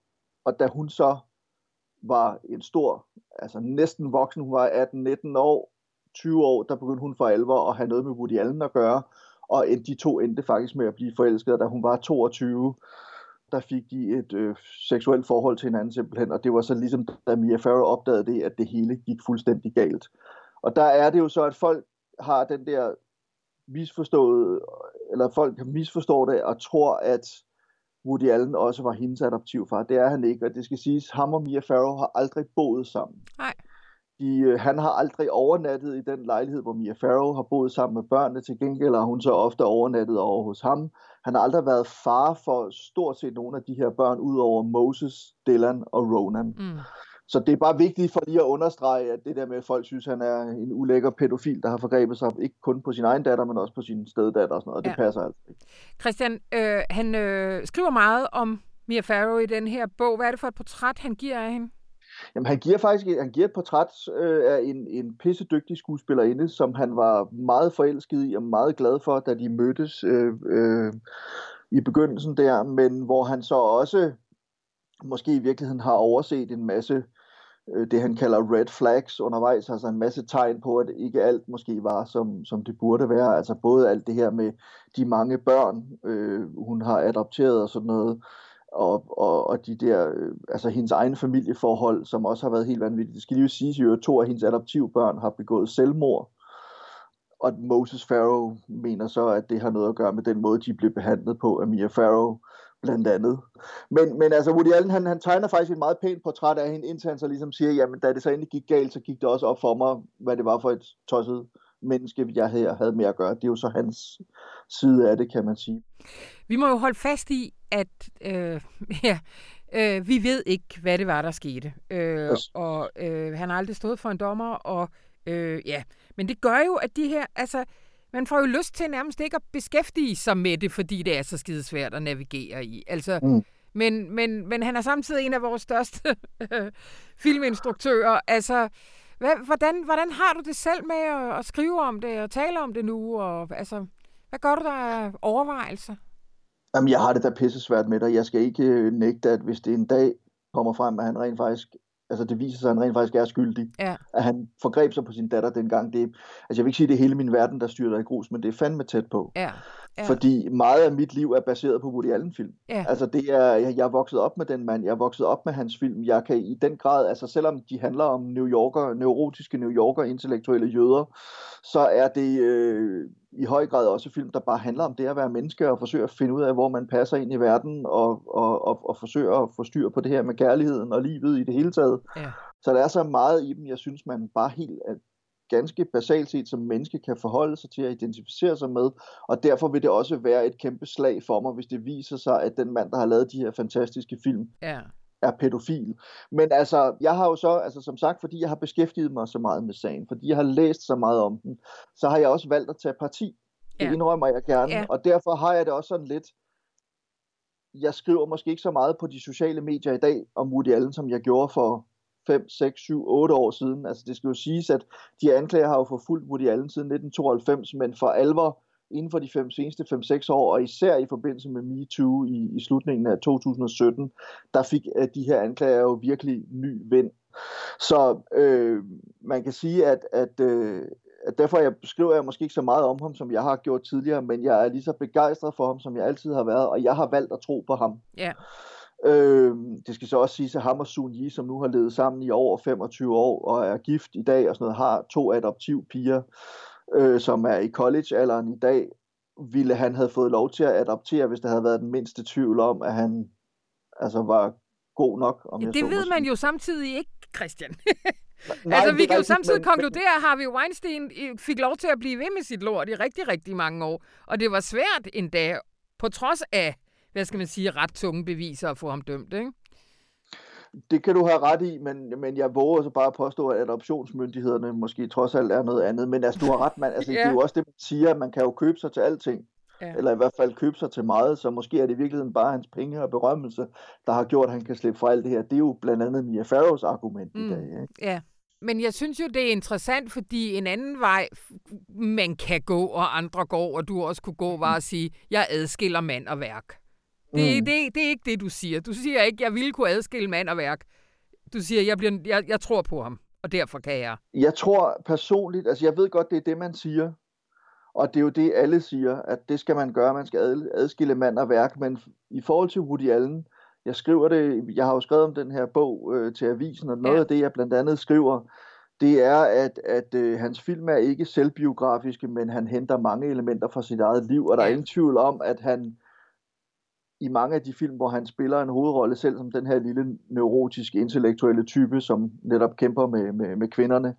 og da hun så var en stor, altså næsten voksen, hun var 18-19 år, 20 år, der begyndte hun for alvor at have noget med Woody Allen at gøre, og de to endte faktisk med at blive forelskede, da hun var 22 der fik de et øh, seksuelt forhold til hinanden simpelthen, og det var så ligesom, da Mia Farrow opdagede det, at det hele gik fuldstændig galt. Og der er det jo så, at folk har den der misforstået, eller folk kan misforstå det og tror, at Woody Allen også var hendes adoptivfar. Det er han ikke, og det skal siges, ham og Mia Farrow har aldrig boet sammen. Nej. De, øh, han har aldrig overnattet i den lejlighed, hvor Mia Farrow har boet sammen med børnene. Til gengæld har hun så ofte overnattet over hos ham. Han har aldrig været far for stort set nogle af de her børn, udover Moses, Dylan og Ronan. Mm. Så det er bare vigtigt for lige at understrege, at det der med, at folk synes, at han er en ulækker pædofil, der har forgrebet sig ikke kun på sin egen datter, men også på sin steddatter og sådan noget. Ja. Det passer altså ikke. Christian, øh, han øh, skriver meget om Mia Farrow i den her bog. Hvad er det for et portræt, han giver af hende? Jamen, han giver faktisk han giver et portræt øh, af en, en pissedygtig skuespillerinde, som han var meget forelsket i og meget glad for, da de mødtes øh, øh, i begyndelsen der, men hvor han så også måske i virkeligheden har overset en masse øh, det han kalder red flags undervejs, altså en masse tegn på, at ikke alt måske var, som, som det burde være. Altså både alt det her med de mange børn, øh, hun har adopteret og sådan noget, og, og, og de der, øh, altså hendes egne familieforhold, som også har været helt vanvittigt. Det skal lige sige, at to af hendes adoptivbørn har begået selvmord, og Moses Farrow mener så, at det har noget at gøre med den måde, de blev behandlet på af Mia Farrow, blandt andet. Men, men altså Woody Allen, han, han tegner faktisk et meget pænt portræt af hende, indtil han så ligesom siger, jamen da det så endelig gik galt, så gik det også op for mig, hvad det var for et tosset menneske, jeg havde med at gøre. Det er jo så hans side af det, kan man sige. Vi må jo holde fast i, at øh, ja, øh, vi ved ikke, hvad det var, der skete. Øh, yes. Og øh, han har aldrig stået for en dommer, og øh, ja, men det gør jo, at de her, altså, man får jo lyst til nærmest ikke at beskæftige sig med det, fordi det er så skidesvært at navigere i. Altså, mm. men, men, men han er samtidig en af vores største filminstruktører. Altså, hvad, hvordan, hvordan har du det selv med at, at skrive om det og tale om det nu? Og, altså, hvad gør du der af overvejelser? Jamen, jeg har det da pisse svært med dig. Jeg skal ikke øh, nægte, at hvis det en dag kommer frem, at han rent faktisk altså det viser sig, at han rent faktisk er skyldig. Ja. At han forgreb sig på sin datter dengang. Det, altså jeg vil ikke sige, at det er hele min verden, der styrer i grus, men det er fandme tæt på. Ja. Ja. Fordi meget af mit liv er baseret på Woody Allen-film. Ja. Altså det er, jeg, jeg er vokset op med den mand, jeg er vokset op med hans film. Jeg kan i den grad, altså selvom de handler om New Yorker, neurotiske New Yorker, intellektuelle jøder, så er det øh, i høj grad også film, der bare handler om det at være menneske og forsøge at finde ud af, hvor man passer ind i verden og, og, og, og forsøge at få styr på det her med kærligheden og livet i det hele taget. Ja. Så der er så meget i dem, jeg synes, man bare helt ganske basalt set som menneske kan forholde sig til at identificere sig med, og derfor vil det også være et kæmpe slag for mig, hvis det viser sig, at den mand, der har lavet de her fantastiske film, ja. er pædofil. Men altså, jeg har jo så, altså som sagt, fordi jeg har beskæftiget mig så meget med sagen, fordi jeg har læst så meget om den, så har jeg også valgt at tage parti. Det ja. indrømmer jeg gerne, ja. og derfor har jeg det også sådan lidt, jeg skriver måske ikke så meget på de sociale medier i dag om Woody Allen, som jeg gjorde for 5, 6, 7, 8 år siden. Altså det skal jo siges, at de anklager har jo forfulgt Woody Allen siden 1992, men for alvor inden for de fem, seneste 5-6 år, og især i forbindelse med MeToo i, i slutningen af 2017, der fik øh, de her anklager jo virkelig ny vind. Så øh, man kan sige, at, at, øh, at derfor jeg beskriver jeg måske ikke så meget om ham, som jeg har gjort tidligere, men jeg er lige så begejstret for ham, som jeg altid har været, og jeg har valgt at tro på ham. Ja. Øh, det skal så også sige, at ham og Sun Yi, som nu har levet sammen i over 25 år og er gift i dag og sådan noget, har to adoptiv piger, øh, som er i college-alderen i dag. ville han have fået lov til at adoptere, hvis der havde været den mindste tvivl om, at han altså var god nok. Om jeg det så ved man jo samtidig ikke, Christian. Nej, altså, vi kan jo samtidig men- konkludere, at Harvey Weinstein øh, fik lov til at blive ved med sit lort i rigtig, rigtig mange år. Og det var svært endda, på trods af, hvad skal man sige, ret tunge beviser at få ham dømt, ikke? Det kan du have ret i, men, men jeg våger så bare at påstå, at adoptionsmyndighederne måske trods alt er noget andet. Men altså, du har ret, man. Altså, Ja. det er jo også det, man siger, at man kan jo købe sig til alting. Ja. Eller i hvert fald købe sig til meget, så måske er det i virkeligheden bare hans penge og berømmelse, der har gjort, at han kan slippe fra alt det her. Det er jo blandt andet Mia Farrows argument Mm. i dag. Ikke? Ja. Men jeg synes jo, det er interessant, fordi en anden vej, man kan gå, og andre går, og du også kunne gå, var at sige, jeg adskiller mand og værk. Det, Mm. det, det er ikke det, du siger. Du siger ikke, jeg ville kunne adskille mand og værk. Du siger, jeg, bliver, jeg, jeg tror på ham, og derfor kan jeg. Jeg tror personligt, altså jeg ved godt, det er det, man siger, og det er jo det, alle siger, at det skal man gøre, man skal ad- adskille mand og værk, men i forhold til Woody Allen, jeg skriver det, jeg har jo skrevet om den her bog øh, til avisen, og noget Ja. af det, jeg blandt andet skriver, det er, at, at øh, hans film er ikke selvbiografiske, men han henter mange elementer fra sit eget liv, og der er ingen tvivl om, at han i mange af de film, hvor han spiller en hovedrolle selv som den her lille neurotiske intellektuelle type, som netop kæmper med, med, med kvinderne,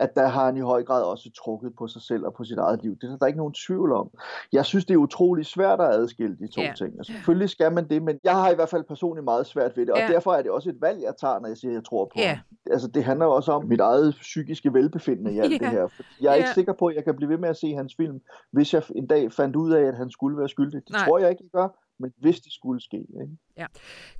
at der har han i høj grad også trukket på sig selv og på sit eget liv. Det er der ikke nogen tvivl om. Jeg synes, det er utrolig svært at adskille de to Ja. ting. Og selvfølgelig skal man det, men jeg har i hvert fald personligt meget svært ved det, og Ja. derfor er det også et valg, jeg tager, når jeg siger, at jeg tror på ham. Altså, det handler også om mit eget psykiske velbefindende i alt Ja. det her. Jeg er Ja. ikke sikker på, at jeg kan blive ved med at se hans film, hvis jeg en dag fandt ud af, at han skulle være skyldig. Det Nej. tror jeg ikke, jeg gør, men hvis det skulle ske. Ikke?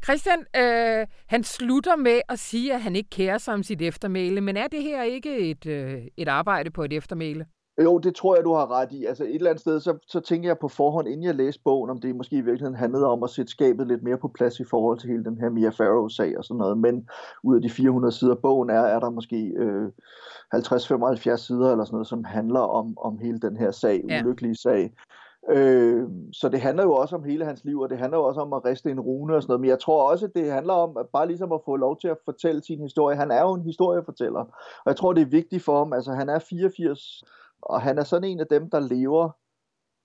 Christian, øh, han slutter med at sige, at han ikke kærer sig om sit eftermæle, men er det her ikke et, øh, et arbejde på et eftermæle? Jo, det tror jeg, du har ret i. Altså et eller andet sted, så, så tænker jeg på forhånd, inden jeg læste bogen, om det måske i virkeligheden handlede om at sætte skabet lidt mere på plads i forhold til hele den her Mia Farrow-sag og sådan noget. Men ud af de 400 sider bogen er, er der måske øh, 50-75 sider eller sådan noget, som handler om, om hele den her sag, Ja. ulykkelige sag. Øh, så det handler jo også om hele hans liv, og det handler jo også om at riste en rune og sådan noget. Men jeg tror også, at det handler om at bare ligesom at få lov til at fortælle sin historie. Han er jo en historiefortæller, og jeg tror, det er vigtigt for ham. Altså, han er 84, og han er sådan en af dem, der lever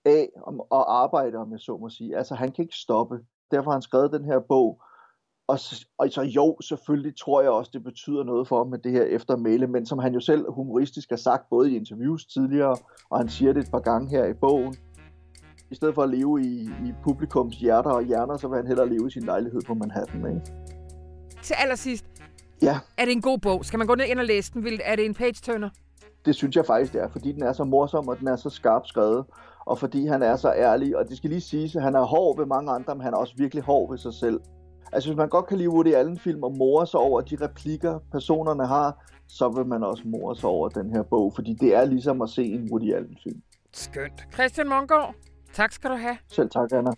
af og arbejder med, så må sige. Altså, han kan ikke stoppe. Derfor har han skrevet den her bog. Og, og så jo, selvfølgelig tror jeg også, det betyder noget for ham med det her eftermæle, men som han jo selv humoristisk har sagt, både i interviews tidligere, og han siger det et par gange her i bogen, i stedet for at leve i, i publikums hjerter og hjerner, så vil han hellere leve i sin lejlighed på Manhattan. Ikke? Til allersidst, Ja, er det en god bog? Skal man gå ned ind og læse den? Er det en page-turner? det synes jeg faktisk, det er, fordi den er så morsom, og den er så skarpt skrevet, og fordi han er så ærlig, og det skal lige siges, at han er hård ved mange andre, men han er også virkelig hård ved sig selv. Altså, hvis man godt kan lide Woody Allen-film og more sig over de replikker, personerne har, så vil man også more sig over den her bog, fordi det er ligesom at se en Woody Allen-film. Skønt. Christian Mongård, tak skal du have. Selv tak, Anna.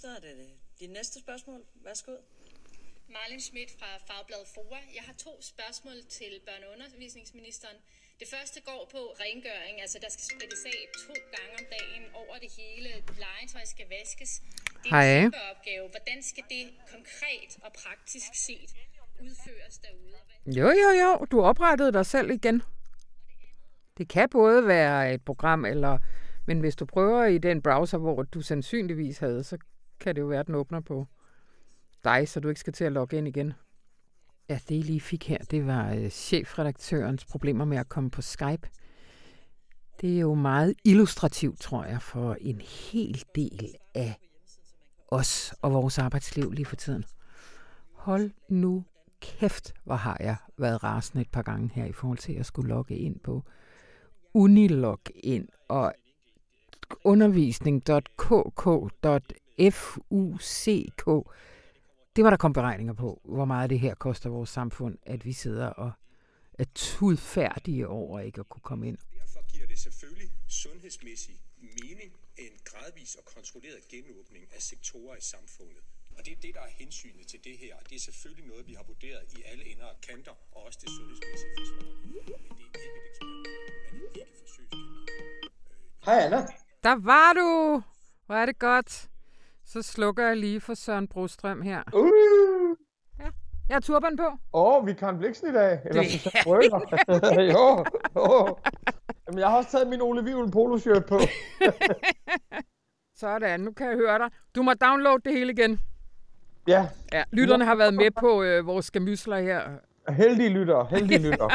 Så er det dit næste spørgsmål. Værsgo. Marlin Schmidt fra Fagbladet Fora. Jeg har to spørgsmål til børne- og undervisningsministeren. Det første går på rengøring, altså der skal sprittes af to gange om dagen over det hele. Legetøj skal vaskes. Det er Hej. en kæmpe opgave. Hvordan skal det konkret og praktisk set udføres derude? Jo, jo, jo. Du oprettede dig selv igen. Det kan både være et program, eller... Men hvis du prøver i den browser, hvor du sandsynligvis havde, så kan det jo være, at den åbner på dig, så du ikke skal til at logge ind igen. Ja, det I lige fik her, det var øh, chefredaktørens problemer med at komme på Skype. Det er jo meget illustrativt, tror jeg, for en hel del af os og vores arbejdsliv lige for tiden. Hold nu kæft, hvor har jeg været rasende et par gange her i forhold til, at jeg skulle logge ind på unilogin og undervisning.kk.fuck. Det var der kom beregninger på, hvor meget det her koster vores samfund, at vi sidder og er tudfærdige over ikke at kunne komme ind. Derfor giver det selvfølgelig sundhedsmæssig mening en gradvis og kontrolleret genåbning af sektorer i samfundet. Og det er det, der er hensynet til det her. Og det er selvfølgelig noget, vi har vurderet i alle ender og kanter, og også det sundhedsmæssige forsvarlige. Men det er ikke et eksperiment, men en ikke forsøgskanin Hej Anna. Der var du! Hvor er det godt. Så slukker jeg lige for Søren Brostrøm her. Uh! Jeg har turban på. Åh, oh, vi kan Bliksen i dag. Eller Det Susanne Brøler. jo, jo. Jamen, jeg har også taget min Ole Vivlen poloshirt på. Sådan, nu kan jeg høre dig. Du må downloade det hele igen. Ja, Ja, lytterne har været med på øh, vores skamysler her. heldige lytter, heldige lytter.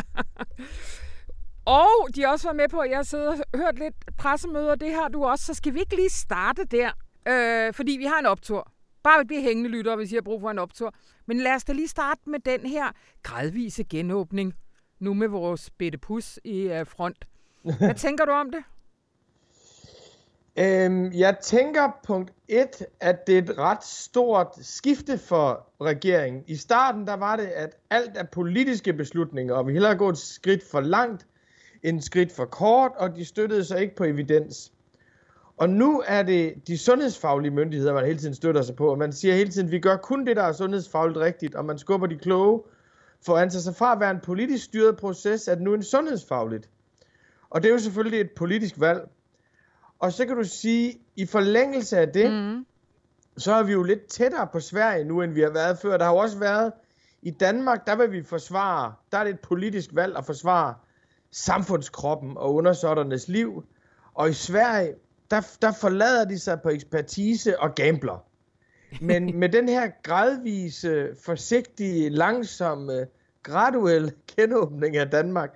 Og de har også været med på, at jeg har siddet og hørt lidt pressemøder, det har du også. Så skal vi ikke lige starte der, øh, fordi vi har en optur. Bare blive hængende lytter, hvis I har brug for en optur. Men lad os da lige starte med den her gradvise genåbning. Nu med vores bitte pus i øh, front. Hvad tænker du om det? Øhm, jeg tænker punkt 1, at det er et ret stort skifte for regeringen. I starten der var det, at alt er politiske beslutninger, og vi hellere gå et skridt for langt, end et skridt for kort, og de støttede sig ikke på evidens. Og nu er det de sundhedsfaglige myndigheder, man hele tiden støtter sig på, og man siger hele tiden, at vi gør kun det, der er sundhedsfagligt rigtigt, og man skubber de kloge for at antage sig fra at være en politisk styret proces, at nu en sundhedsfagligt. Og det er jo selvfølgelig et politisk valg. Og så kan du sige, i forlængelse af det, mm. så er vi jo lidt tættere på Sverige nu, end vi har været før. Der har jo også været, i Danmark, der vil vi forsvare, der er det et politisk valg at forsvare samfundskroppen og undersåtternes liv. Og i Sverige, der, der forlader de sig på ekspertise og gambler. Men med den her gradvise, forsigtige, langsomme, graduelle genåbning af Danmark,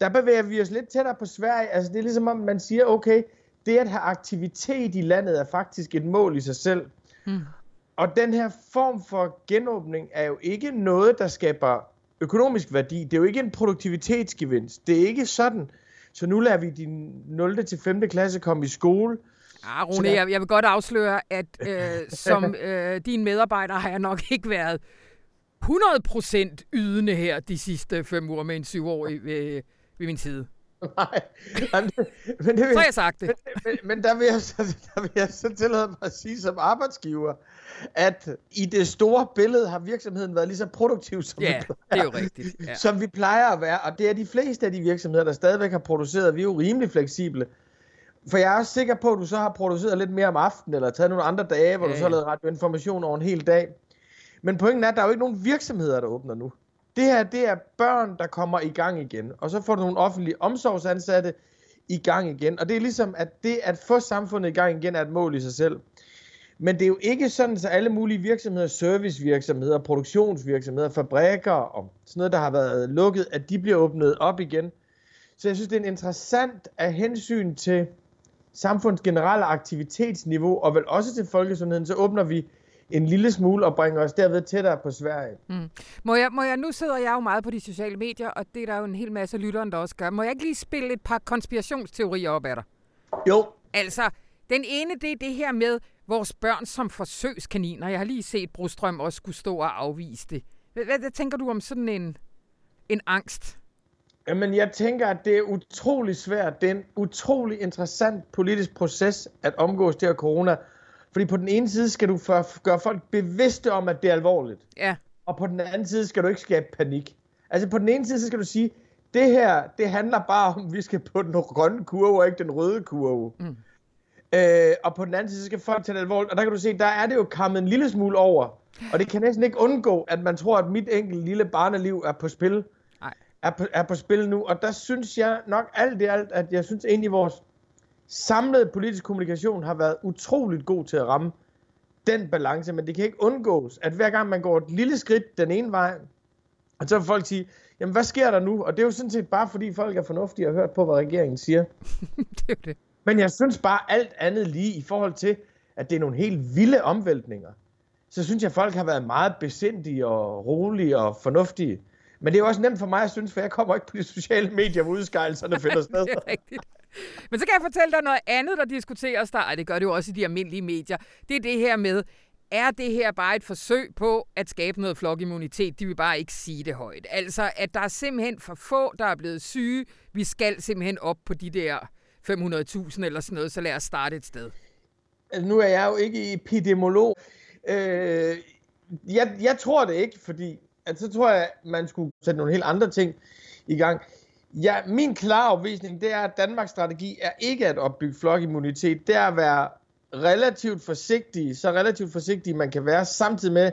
der bevæger vi os lidt tættere på Sverige. Altså det er ligesom om, man siger, okay, det at have aktivitet i landet er faktisk et mål i sig selv. Mm. Og den her form for genåbning er jo ikke noget, der skaber økonomisk værdi. Det er jo ikke en produktivitetsgevinst. Det er ikke sådan, så nu lader vi din 0. til 5. klasse komme i skole. Ah, Rune, jeg, jeg vil godt afsløre, at øh, som øh, din medarbejder har jeg nok ikke været 100% ydende her de sidste fem uger med en syvårig ved, ved min side. Nej, men, det, men det vil, Så har jeg sagt det. Men, men, men der, vil jeg så, der vil jeg så tillade mig at sige som arbejdsgiver, at i det store billede har virksomheden været lige så produktiv, som, Ja, vi, plejer, det er jo rigtigt. Ja. som vi plejer at være. Og det er de fleste af de virksomheder, der stadigvæk har produceret. Vi er jo rimelig fleksible. For jeg er også sikker på, at du så har produceret lidt mere om aftenen, eller taget nogle andre dage, hvor Ja, du så har lavet radioinformation over en hel dag. Men pointen er, at der er jo ikke nogen virksomheder, der åbner nu. Det her, det er børn, der kommer i gang igen. Og så får du nogle offentlige omsorgsansatte i gang igen. Og det er ligesom, at det at få samfundet i gang igen er et mål i sig selv. Men det er jo ikke sådan, så alle mulige virksomheder, servicevirksomheder, produktionsvirksomheder, fabrikker og sådan noget, der har været lukket, at de bliver åbnet op igen. Så jeg synes, det er en interessant af hensyn til samfundets generelle aktivitetsniveau, og vel også til folkesundheden, så åbner vi en lille smule og bringer os derved tættere på Sverige. Mm. Må, jeg, må jeg, nu sidder jeg jo meget på de sociale medier, og det er der jo en hel masse lytteren, der også gør. Må jeg ikke lige spille et par konspirationsteorier op af dig? Jo. Altså, den ene, det er det her med vores børn som forsøgskaniner. Jeg har lige set Brostrøm også skulle stå og afvise det. Hvad, hvad, hvad tænker du om sådan en, en angst? Jamen, jeg tænker, at det er utrolig svært. Det er en utrolig interessant politisk proces at omgås det her corona. Fordi på den ene side skal du for, gøre folk bevidste om, at det er alvorligt. Ja. Og på den anden side skal du ikke skabe panik. Altså på den ene side, så skal du sige, det her, det handler bare om, at vi skal på den grønne kurve, og ikke den røde kurve. Mm. Øh, og på den anden side, så skal folk tage det alvorligt. Og der kan du se, der er det jo kommet en lille smule over. Og det kan næsten ikke undgå, at man tror, at mit enkelt lille barneliv er på spil. Nej. Er på, er på spil nu. Og der synes jeg nok alt i alt, at jeg synes egentlig, vores samlede politisk kommunikation har været utroligt god til at ramme den balance. Men det kan ikke undgås, at hver gang man går et lille skridt den ene vej, og så vil folk sige, jamen hvad sker der nu? Og det er jo sådan set bare fordi folk er fornuftige og har hørt på, hvad regeringen siger. det er det. Men jeg synes bare alt andet lige i forhold til, at det er nogle helt vilde omvæltninger. Så synes jeg, at folk har været meget besindige og rolige og fornuftige. Men det er jo også nemt for mig at synes, for jeg kommer ikke på de sociale medier, hvor udskejelserne finder sted. det er rigtigt. Men så kan jeg fortælle dig noget andet, der diskuteres der. og det gør det jo også i de almindelige medier. Det er det her med, er det her bare et forsøg på at skabe noget flokimmunitet? De vil bare ikke sige det højt. Altså, at der er simpelthen for få, der er blevet syge. Vi skal simpelthen op på de der 500.000 eller sådan noget, så lad os starte et sted. Altså, nu er jeg jo ikke epidemiolog. Øh, jeg, jeg tror det ikke, fordi at så tror jeg, man skulle sætte nogle helt andre ting i gang. Ja, min klare opvisning, det er, at Danmarks strategi er ikke at opbygge flokimmunitet. Det er at være relativt forsigtig, så relativt forsigtig man kan være, samtidig med,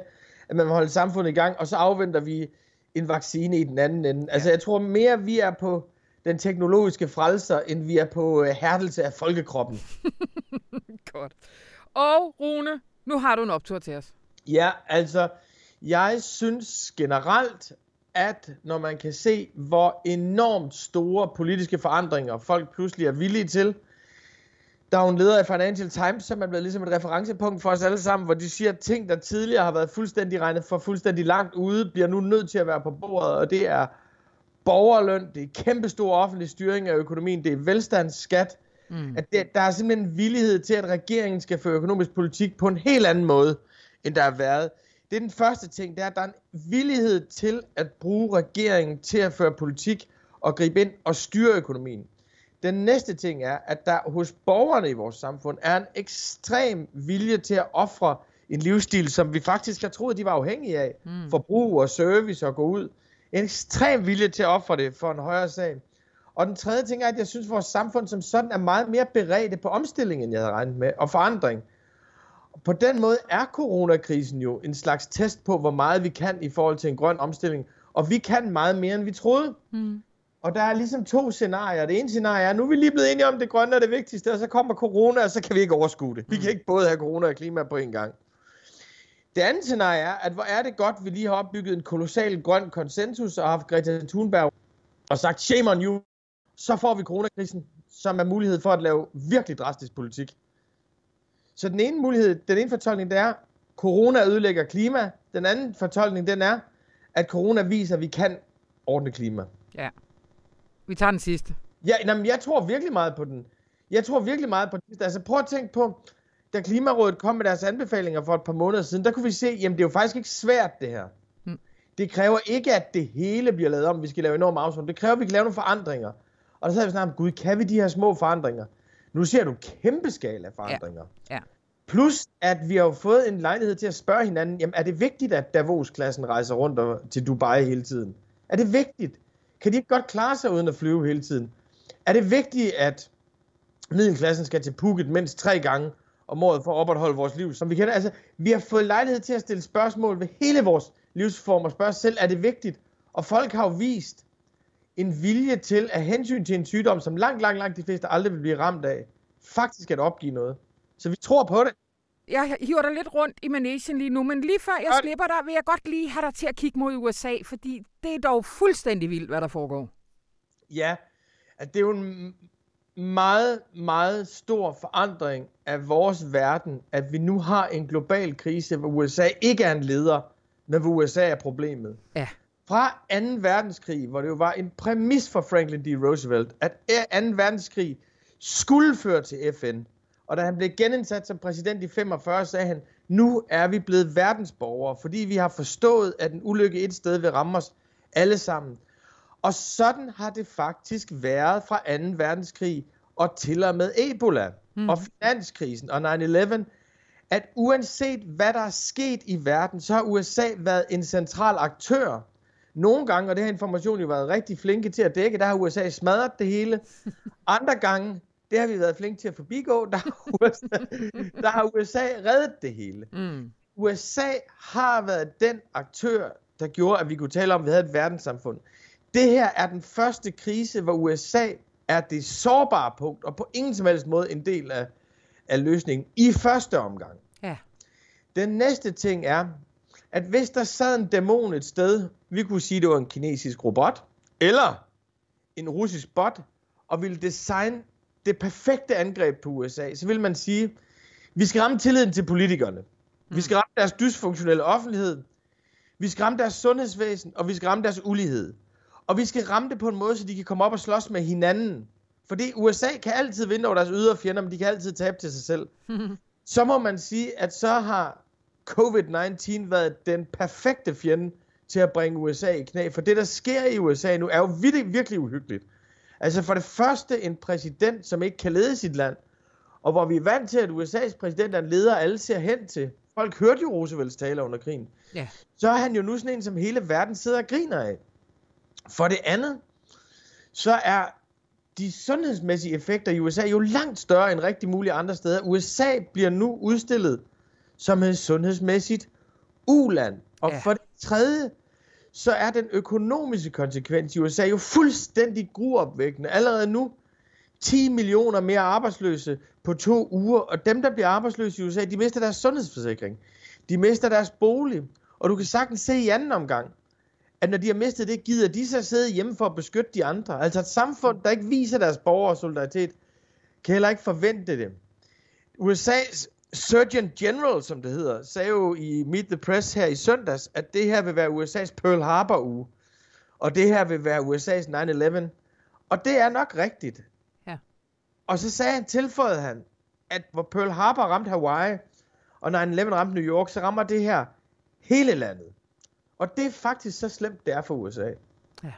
at man vil holde samfundet i gang, og så afventer vi en vaccine i den anden ende. Altså, jeg tror mere, vi er på den teknologiske frelser, end vi er på øh, hærdelse af folkekroppen. Godt. Og Rune, nu har du en optur til os. Ja, altså, jeg synes generelt, at når man kan se, hvor enormt store politiske forandringer folk pludselig er villige til, der er jo en leder af Financial Times, som er blevet ligesom et referencepunkt for os alle sammen, hvor de siger, at ting, der tidligere har været fuldstændig regnet for fuldstændig langt ude, bliver nu nødt til at være på bordet, og det er borgerløn, det er kæmpestor offentlig styring af økonomien, det er velstandsskat, mm. at det, der er simpelthen en villighed til, at regeringen skal føre økonomisk politik på en helt anden måde, end der har været. Det er den første ting, det er, at der er en villighed til at bruge regeringen til at føre politik og gribe ind og styre økonomien. Den næste ting er, at der hos borgerne i vores samfund er en ekstrem vilje til at ofre en livsstil, som vi faktisk har troet, de var afhængige af. Mm. Forbrug og service og gå ud. En ekstrem vilje til at ofre det for en højere sag. Og den tredje ting er, at jeg synes, at vores samfund som sådan er meget mere beredt på omstilling, end jeg havde regnet med, og forandring. På den måde er coronakrisen jo en slags test på, hvor meget vi kan i forhold til en grøn omstilling. Og vi kan meget mere, end vi troede. Mm. Og der er ligesom to scenarier. Det ene scenarie er, nu er vi lige blevet enige om, at det grønne er det vigtigste, og så kommer corona, og så kan vi ikke overskue det. Vi kan mm. ikke både have corona og klima på en gang. Det andet scenarie er, at hvor er det godt, vi lige har opbygget en kolossal grøn konsensus og har haft Greta Thunberg og sagt, shame on you, så får vi coronakrisen, som er mulighed for at lave virkelig drastisk politik. Så den ene mulighed, den ene fortolkning, det er, corona ødelægger klima. Den anden fortolkning, den er, at corona viser, at vi kan ordne klima. Ja. Vi tager den sidste. Ja, jamen, jeg tror virkelig meget på den. Jeg tror virkelig meget på den. Altså prøv at tænke på, da Klimarådet kom med deres anbefalinger for et par måneder siden, der kunne vi se, jamen det er jo faktisk ikke svært det her. Hmm. Det kræver ikke, at det hele bliver lavet om, vi skal lave enorme afsvund. Det kræver, at vi kan lave nogle forandringer. Og der sagde vi snart, gud, kan vi de her små forandringer? Nu ser du kæmpe skala af forandringer. Ja. ja. Plus, at vi har jo fået en lejlighed til at spørge hinanden, jamen er det vigtigt, at Davos-klassen rejser rundt til Dubai hele tiden? Er det vigtigt? Kan de ikke godt klare sig uden at flyve hele tiden? Er det vigtigt, at middelklassen skal til Phuket mindst tre gange om året for at opretholde vores liv, som vi kender? Altså, vi har fået lejlighed til at stille spørgsmål ved hele vores livsform og spørge os selv, er det vigtigt? Og folk har jo vist en vilje til at hensyn til en sygdom, som langt, langt, langt de fleste aldrig vil blive ramt af, faktisk at opgive noget. Så vi tror på det. Jeg hiver dig lidt rundt i managen lige nu, men lige før jeg slipper dig, vil jeg godt lige have dig til at kigge mod USA, fordi det er dog fuldstændig vildt, hvad der foregår. Ja, at det er jo en meget, meget stor forandring af vores verden, at vi nu har en global krise, hvor USA ikke er en leder, men hvor USA er problemet. Ja. Fra 2. verdenskrig, hvor det jo var en præmis for Franklin D. Roosevelt, at 2. verdenskrig skulle føre til FN, og da han blev genindsat som præsident i 45, sagde han, nu er vi blevet verdensborgere, fordi vi har forstået, at en ulykke et sted vil ramme os alle sammen. Og sådan har det faktisk været fra 2. verdenskrig og til og med Ebola mm. og finanskrisen og 9-11, at uanset hvad der er sket i verden, så har USA været en central aktør. Nogle gange, og det har information jo været rigtig flinke til at dække, der har USA smadret det hele. Andre gange, det har vi været flinke til at forbigå. Der har USA, der har USA reddet det hele. Mm. USA har været den aktør, der gjorde, at vi kunne tale om, at vi havde et verdenssamfund. Det her er den første krise, hvor USA er det sårbare punkt, og på ingen som helst måde en del af, af løsningen i første omgang. Ja. Den næste ting er, at hvis der sad en dæmon et sted, vi kunne sige, det var en kinesisk robot, eller en russisk bot, og ville designe det perfekte angreb på USA, så vil man sige, vi skal ramme tilliden til politikerne. Vi skal ramme deres dysfunktionelle offentlighed. Vi skal ramme deres sundhedsvæsen, og vi skal ramme deres ulighed. Og vi skal ramme det på en måde, så de kan komme op og slås med hinanden. Fordi USA kan altid vinde over deres ydre fjender, men de kan altid tabe til sig selv. så må man sige, at så har COVID-19 været den perfekte fjende til at bringe USA i knæ. For det, der sker i USA nu, er jo virkelig, virkelig uhyggeligt. Altså for det første en præsident, som ikke kan lede sit land, og hvor vi er vant til, at USA's præsident er en leder, alle ser hen til. Folk hørte jo Roosevelts tale under krigen. Ja. Så er han jo nu sådan en, som hele verden sidder og griner af. For det andet, så er de sundhedsmæssige effekter i USA jo langt større end rigtig mulige andre steder. USA bliver nu udstillet som et sundhedsmæssigt uland. Og ja. for det tredje, så er den økonomiske konsekvens i USA jo fuldstændig gruopvækkende. Allerede nu 10 millioner mere arbejdsløse på to uger, og dem, der bliver arbejdsløse i USA, de mister deres sundhedsforsikring. De mister deres bolig, og du kan sagtens se i anden omgang, at når de har mistet det, gider de så sidde hjemme for at beskytte de andre. Altså et samfund, der ikke viser deres borgere solidaritet, kan heller ikke forvente det. USA's Surgeon General, som det hedder, sagde jo i Meet the Press her i søndags, at det her vil være USA's Pearl Harbor uge. Og det her vil være USA's 9-11. Og det er nok rigtigt. Ja. Og så sagde han, tilføjede han, at hvor Pearl Harbor ramte Hawaii, og 9-11 ramte New York, så rammer det her hele landet. Og det er faktisk så slemt, det er for USA. Ja.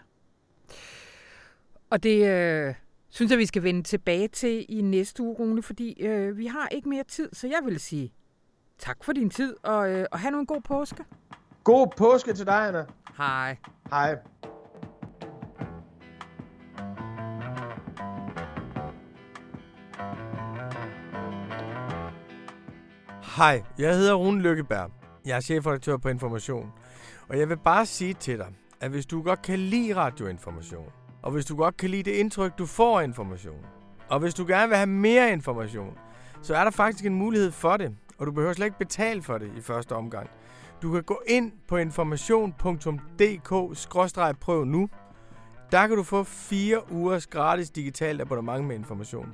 Og det øh, synes jeg, vi skal vende tilbage til i næste uge, Rune, fordi øh, vi har ikke mere tid, så jeg vil sige tak for din tid, og, øh, og have nu en god påske. God påske til dig, Anna. Hej. Hej. Hej, jeg hedder Rune Lykkeberg. Jeg er chefredaktør på Information. Og jeg vil bare sige til dig, at hvis du godt kan lide radioinformation, og hvis du godt kan lide det indtryk, du får af information, og hvis du gerne vil have mere information, så er der faktisk en mulighed for det, og du behøver slet ikke betale for det i første omgang. Du kan gå ind på information.dk-prøv nu. Der kan du få fire ugers gratis digitalt abonnement med information.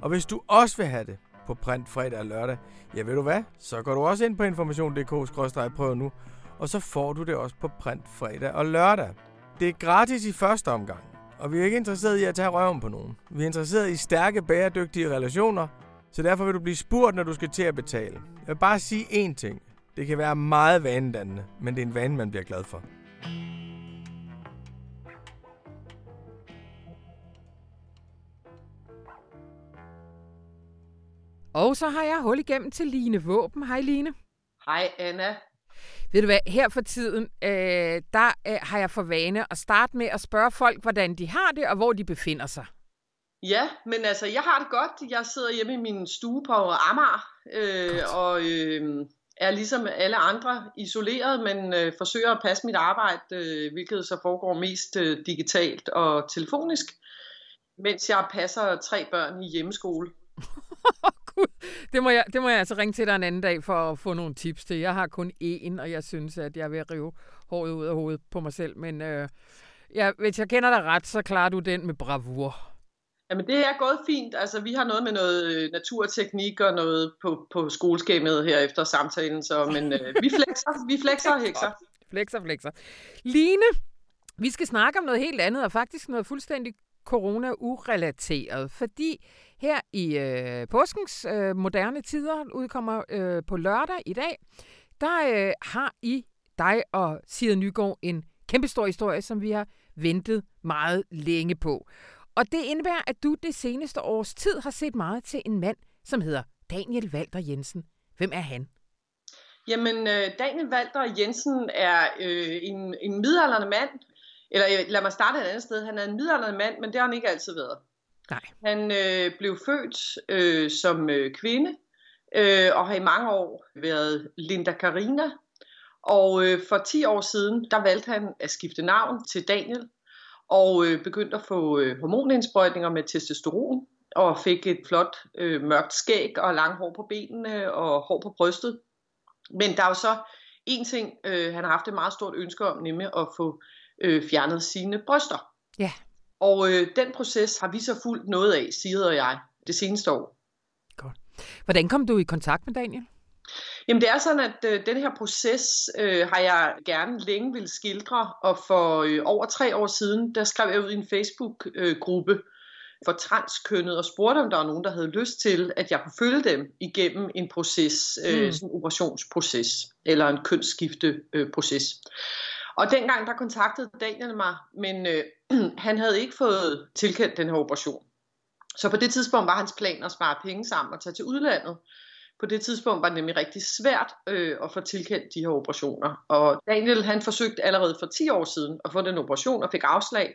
Og hvis du også vil have det på print fredag og lørdag, ja ved du hvad, så går du også ind på information.dk-prøv nu, og så får du det også på print fredag og lørdag. Det er gratis i første omgang, og vi er ikke interesseret i at tage røven på nogen. Vi er interesseret i stærke, bæredygtige relationer, så derfor vil du blive spurgt, når du skal til at betale. Jeg vil bare sige én ting. Det kan være meget vanedannende, men det er en vane, man bliver glad for. Og så har jeg hul igennem til Line Våben. Hej Line. Hej Anna. Ved du hvad, her for tiden, øh, der øh, har jeg for vane at starte med at spørge folk, hvordan de har det, og hvor de befinder sig. Ja, men altså, jeg har det godt. Jeg sidder hjemme i min stue på Amager, øh, og øh, er ligesom alle andre isoleret, men øh, forsøger at passe mit arbejde, øh, hvilket så foregår mest øh, digitalt og telefonisk, mens jeg passer tre børn i hjemmeskole. Gud, det må, jeg, det må jeg altså ringe til dig en anden dag for at få nogle tips til. Jeg har kun én, og jeg synes, at jeg vil rive håret ud af hovedet på mig selv. Men øh, ja, hvis jeg kender dig ret, så klarer du den med bravur. Jamen det er gået fint. Altså vi har noget med noget øh, naturteknik og noget på, på skoleskemaet her efter samtalen. Så, men øh, vi flexer, vi flexer og hekser. Flexer, flexer. Line, vi skal snakke om noget helt andet, og faktisk noget fuldstændig corona-urelateret, fordi her i øh, påskens øh, moderne tider, udkommer øh, på lørdag i dag, der øh, har I, dig og Sida Nygaard, en kæmpestor historie, som vi har ventet meget længe på. Og det indebærer, at du det seneste års tid har set meget til en mand, som hedder Daniel Walter Jensen. Hvem er han? Jamen, øh, Daniel Walter Jensen er øh, en, en midalderne mand, eller øh, lad mig starte et andet sted. Han er en midaldrende mand, men det har han ikke altid været. Nej. Han øh, blev født øh, som øh, kvinde, øh, og har i mange år været Linda Karina. Og øh, for 10 år siden, der valgte han at skifte navn til Daniel, og øh, begyndte at få øh, hormonindsprøjtninger med testosteron, og fik et flot øh, mørkt skæg og lang hår på benene og hår på brystet. Men der er jo så en ting, øh, han har haft et meget stort ønske om, nemlig at få øh, fjernet sine bryster. Ja. Og øh, den proces har vi så fulgt noget af, Sigrid og jeg, det seneste år. Godt. Hvordan kom du i kontakt med Daniel? Jamen det er sådan, at øh, den her proces øh, har jeg gerne længe vil skildre, og for øh, over tre år siden, der skrev jeg ud i en Facebook-gruppe for transkønnet og spurgte, om der var nogen, der havde lyst til, at jeg kunne følge dem igennem en proces, øh, mm. sådan en operationsproces, eller en kønsskifteproces. Og dengang der kontaktede Daniel mig, men øh, han havde ikke fået tilkendt den her operation. Så på det tidspunkt var hans plan at spare penge sammen og tage til udlandet. På det tidspunkt var det nemlig rigtig svært øh, at få tilkendt de her operationer. Og Daniel han forsøgte allerede for 10 år siden at få den operation og fik afslag.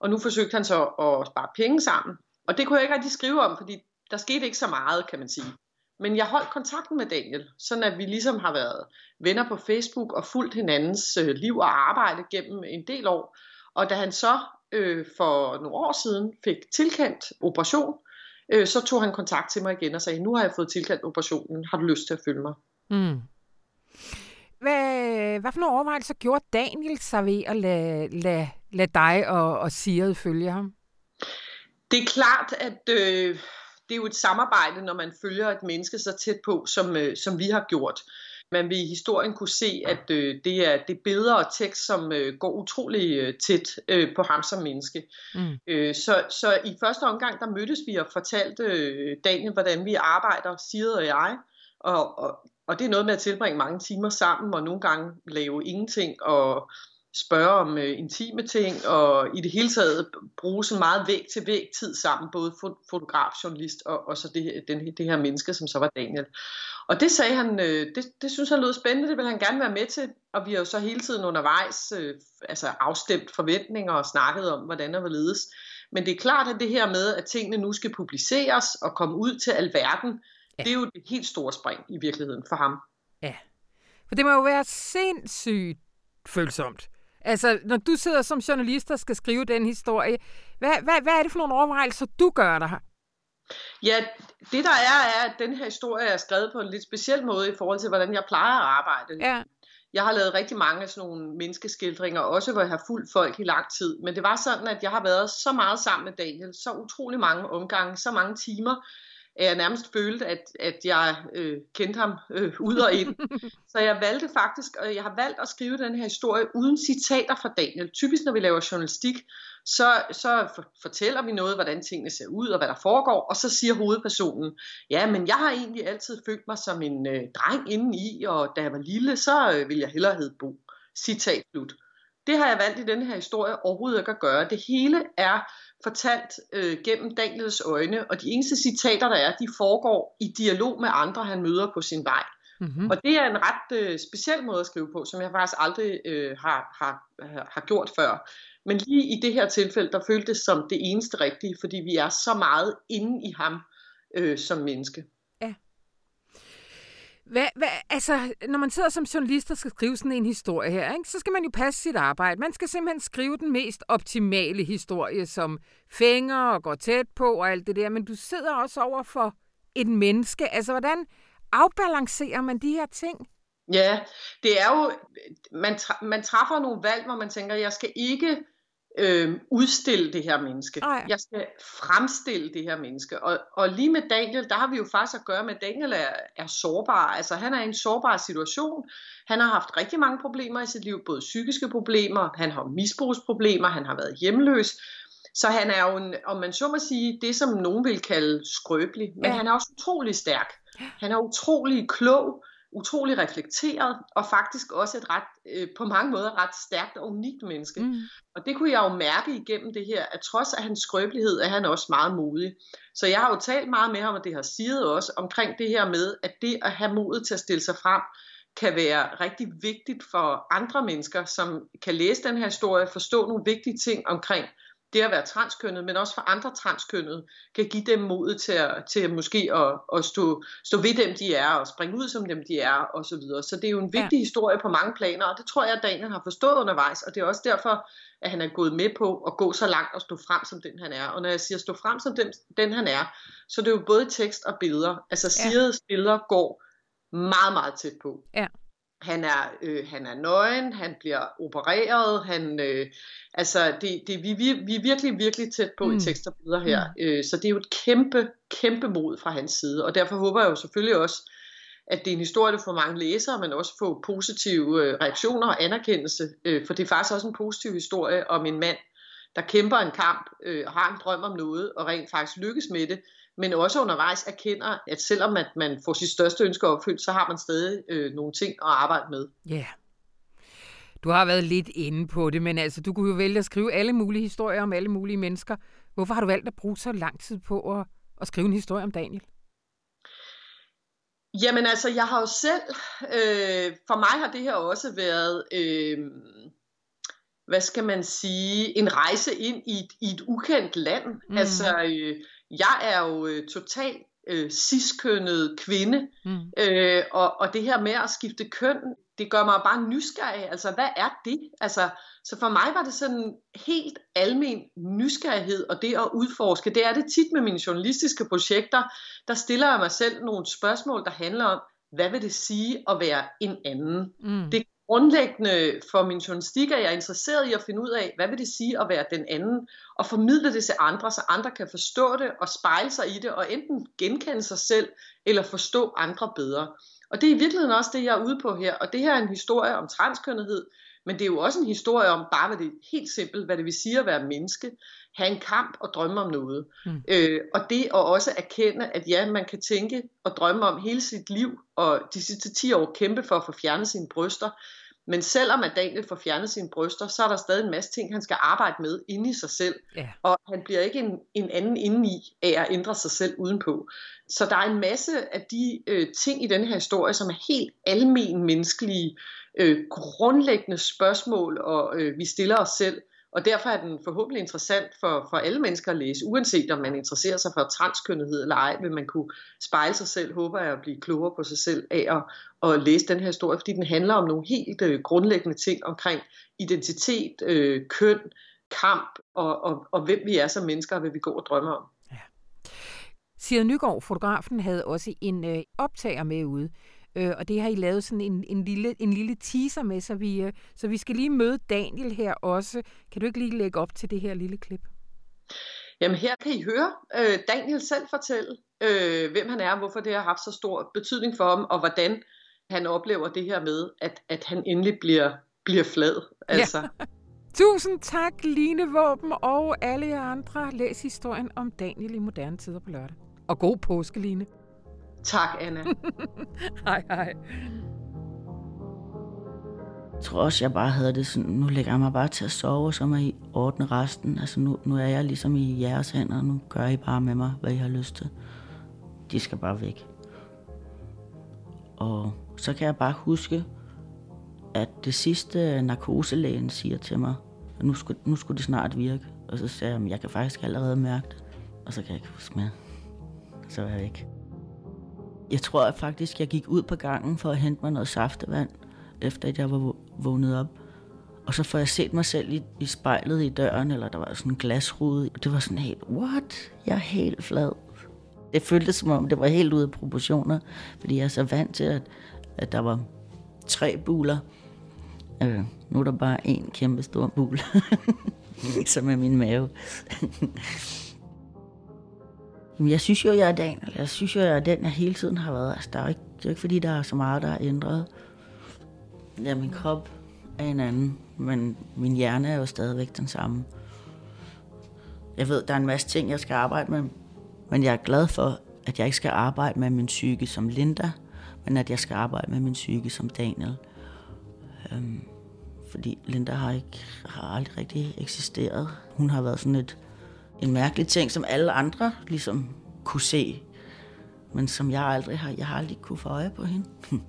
og nu forsøgte han så at spare penge sammen. Og det kunne jeg ikke rigtig skrive om, fordi der skete ikke så meget, kan man sige. Men jeg holdt kontakten med Daniel, sådan at vi ligesom har været venner på Facebook og fulgt hinandens øh, liv og arbejde gennem en del år. Og da han så øh, for nogle år siden fik tilkendt operation, øh, så tog han kontakt til mig igen og sagde, nu har jeg fået tilkendt operationen, har du lyst til at følge mig? Mm. Hvad, hvad for nogle overvejelser gjorde Daniel sig ved at lade, lade, lade dig og, og Siret følge ham? Det er klart, at øh, det er jo et samarbejde, når man følger et menneske så tæt på, som, øh, som vi har gjort. Man vil i historien kunne se, at øh, det er det billeder og tekst, som øh, går utrolig øh, tæt øh, på ham som menneske. Mm. Øh, så, så i første omgang, der mødtes vi og fortalte øh, Daniel, hvordan vi arbejder, Siret og jeg. Og, og, og det er noget med at tilbringe mange timer sammen, og nogle gange lave ingenting, og spørge om øh, intime ting, og i det hele taget bruge så meget væg til væg tid sammen, både fotograf, journalist og, og så det, den, det her menneske, som så var Daniel. Og det sagde han, øh, det, det synes han lød spændende, det vil han gerne være med til, og vi har jo så hele tiden undervejs øh, altså afstemt forventninger og snakket om, hvordan der vil ledes. Men det er klart, at det her med, at tingene nu skal publiceres og komme ud til alverden, ja. det er jo et helt stort spring i virkeligheden for ham. Ja, for det må jo være sindssygt følsomt Altså, når du sidder som journalist og skal skrive den historie, hvad, hvad, hvad er det for nogle overvejelser, du gør der? Ja, det der er, er, at den her historie er skrevet på en lidt speciel måde i forhold til, hvordan jeg plejer at arbejde. Ja. Jeg har lavet rigtig mange af sådan nogle menneskeskildringer, også hvor jeg har fulgt folk i lang tid. Men det var sådan, at jeg har været så meget sammen med Daniel, så utrolig mange omgange, så mange timer, at jeg nærmest følte, at, at jeg øh, kendte ham øh, ud og ind. Så jeg valgte faktisk, og jeg har valgt at skrive den her historie uden citater fra Daniel. Typisk når vi laver journalistik, så, så for, fortæller vi noget, hvordan tingene ser ud og hvad der foregår, og så siger hovedpersonen, ja, men jeg har egentlig altid følt mig som en øh, dreng indeni, og da jeg var lille, så øh, ville jeg hellere hedde Bo. Citat slut. Det har jeg valgt i denne her historie overhovedet ikke at gøre. Det hele er fortalt øh, gennem Daniels øjne, og de eneste citater, der er, de foregår i dialog med andre, han møder på sin vej. Mm-hmm. Og det er en ret øh, speciel måde at skrive på, som jeg faktisk aldrig øh, har, har, har gjort før. Men lige i det her tilfælde, der føltes det som det eneste rigtige, fordi vi er så meget inde i ham øh, som menneske. Hvad, hvad, altså, når man sidder som journalist og skal skrive sådan en historie her, ikke, så skal man jo passe sit arbejde. Man skal simpelthen skrive den mest optimale historie, som fænger og går tæt på og alt det der. Men du sidder også over for et menneske. Altså, hvordan afbalancerer man de her ting? Ja, det er jo, man, man træffer nogle valg, hvor man tænker, jeg skal ikke øh, udstille det her menneske. Ej. Jeg skal fremstille det her menneske. Og, og lige med Daniel, der har vi jo faktisk at gøre med, at Daniel er, er sårbar. Altså han er i en sårbar situation. Han har haft rigtig mange problemer i sit liv, både psykiske problemer, han har misbrugsproblemer, han har været hjemløs. Så han er jo, en, om man så må sige, det som nogen vil kalde skrøbelig. Men ja. han er også utrolig stærk. Han er utrolig klog utrolig reflekteret, og faktisk også et ret, øh, på mange måder ret stærkt og unikt menneske. Mm. Og det kunne jeg jo mærke igennem det her, at trods af hans skrøbelighed, er han også meget modig. Så jeg har jo talt meget med ham, og det har siger også, omkring det her med, at det at have modet til at stille sig frem, kan være rigtig vigtigt for andre mennesker, som kan læse den her historie, forstå nogle vigtige ting omkring, det at være transkønnet, men også for andre transkønnede, kan give dem modet til, at, til måske at, at stå, stå ved dem, de er, og springe ud som dem, de er, og så videre. Så det er jo en vigtig ja. historie på mange planer, og det tror jeg, at Daniel har forstået undervejs, og det er også derfor, at han er gået med på at gå så langt og stå frem som den, han er. Og når jeg siger stå frem som den, den han er, så det er jo både tekst og billeder. Altså Sirius ja. billeder går meget, meget tæt på. Ja. Han er, øh, han er nøgen, han bliver opereret, han, øh, altså det, det, vi, vi, vi er virkelig, virkelig tæt på mm. i tekst og billeder her. Mm. Øh, så det er jo et kæmpe, kæmpe mod fra hans side, og derfor håber jeg jo selvfølgelig også, at det er en historie, der får mange læsere, men også får positive øh, reaktioner og anerkendelse, øh, for det er faktisk også en positiv historie om en mand, der kæmper en kamp, øh, har en drøm om noget, og rent faktisk lykkes med det, men også undervejs erkender, at selvom at man får sit største ønske opfyldt, så har man stadig øh, nogle ting at arbejde med. Ja. Yeah. Du har været lidt inde på det, men altså, du kunne jo vælge at skrive alle mulige historier om alle mulige mennesker. Hvorfor har du valgt at bruge så lang tid på at, at skrive en historie om Daniel? Jamen altså, jeg har jo selv, øh, for mig har det her også været øh, hvad skal man sige, en rejse ind i et, i et ukendt land. Mm. Altså, øh, jeg er jo øh, totalt øh, ciskønnet kvinde, mm. øh, og, og det her med at skifte køn, det gør mig bare nysgerrig. Altså, hvad er det? Altså, så for mig var det sådan helt almen nysgerrighed, og det at udforske. Det er det tit med mine journalistiske projekter. Der stiller jeg mig selv nogle spørgsmål, der handler om, hvad vil det sige at være en anden? Mm. Det grundlæggende for min journalistik er jeg interesseret i at finde ud af, hvad vil det sige at være den anden, og formidle det til andre, så andre kan forstå det og spejle sig i det, og enten genkende sig selv, eller forstå andre bedre. Og det er i virkeligheden også det, jeg er ude på her, og det her er en historie om transkønnethed, men det er jo også en historie om bare, hvad det helt simpelt, hvad det vil sige at være menneske, have en kamp og drømme om noget. Mm. Øh, og det at også erkende, at ja, man kan tænke og drømme om hele sit liv, og de sidste 10 år kæmpe for at få fjernet sine bryster, men selvom at Daniel får fjernet sine bryster, så er der stadig en masse ting, han skal arbejde med inde i sig selv. Yeah. Og han bliver ikke en, en anden indeni af at ændre sig selv udenpå. Så der er en masse af de øh, ting i denne her historie, som er helt almen menneskelige, øh, grundlæggende spørgsmål, og øh, vi stiller os selv. Og derfor er den forhåbentlig interessant for, for alle mennesker at læse, uanset om man interesserer sig for transkønnethed eller ej, vil man kunne spejle sig selv, håber jeg at blive klogere på sig selv af at, at læse den her historie, fordi den handler om nogle helt øh, grundlæggende ting omkring identitet, øh, køn, kamp og, og, og hvem vi er som mennesker og hvad vi går og drømmer om. Ja. Sire Nygaard, fotografen, havde også en øh, optager med ude, Øh, og det har I lavet sådan en, en, lille, en lille teaser med, så vi, øh, så vi skal lige møde Daniel her også. Kan du ikke lige lægge op til det her lille klip? Jamen her kan I høre øh, Daniel selv fortælle, øh, hvem han er, hvorfor det har haft så stor betydning for ham, og hvordan han oplever det her med, at, at han endelig bliver, bliver flad. Altså. Ja. Tusind tak, Line Våben og alle jer andre. Læs historien om Daniel i moderne tider på lørdag. Og god påske, Line. Tak, Anna. hej, hej. Jeg tror også, jeg bare havde det sådan, nu lægger jeg mig bare til at sove, og så må I ordne resten. Altså nu, nu er jeg ligesom i jeres hænder, nu gør I bare med mig, hvad I har lyst til. De skal bare væk. Og så kan jeg bare huske, at det sidste narkoselægen siger til mig, at nu skulle, nu skulle det snart virke. Og så sagde jeg, at jeg kan faktisk allerede mærke det. Og så kan jeg ikke huske mere. Så er jeg væk. Jeg tror at faktisk, jeg gik ud på gangen for at hente mig noget saftevand, efter at jeg var vågnet op. Og så får jeg set mig selv i, i spejlet i døren, eller der var sådan en glasrude. Det var sådan helt, what? Jeg er helt flad. Det føltes som om, det var helt ude af proportioner, fordi jeg er så vant til, at, at der var tre buler. Øh, nu er der bare en kæmpe stor bul, som er min mave. Jeg synes jo, jeg er den. Jeg synes jo, jeg er den, jeg hele tiden har været. Altså, der er ikke, det er ikke, fordi der er så meget, der er ændret. Ja, min krop er en anden, men min hjerne er jo stadigvæk den samme. Jeg ved, der er en masse ting, jeg skal arbejde med, men jeg er glad for, at jeg ikke skal arbejde med min psyke som Linda, men at jeg skal arbejde med min psyke som Daniel. Øhm, fordi Linda har, ikke, har aldrig rigtig eksisteret. Hun har været sådan et en mærkelig ting, som alle andre ligesom kunne se, men som jeg aldrig har, jeg har aldrig kunne få øje på hende.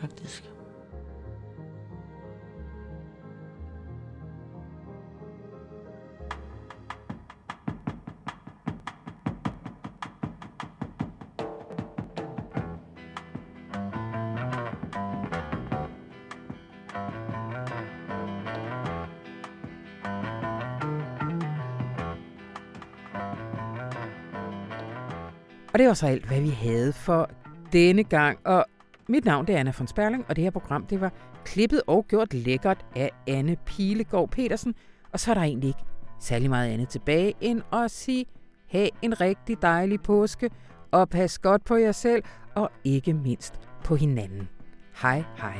Faktisk. Det var så alt, hvad vi havde for denne gang. Og mit navn det er Anna von Sperling, og det her program det var klippet og gjort lækkert af Anne Pilegaard Petersen. Og så er der egentlig ikke særlig meget andet tilbage end at sige, have en rigtig dejlig påske, og pas godt på jer selv, og ikke mindst på hinanden. Hej hej.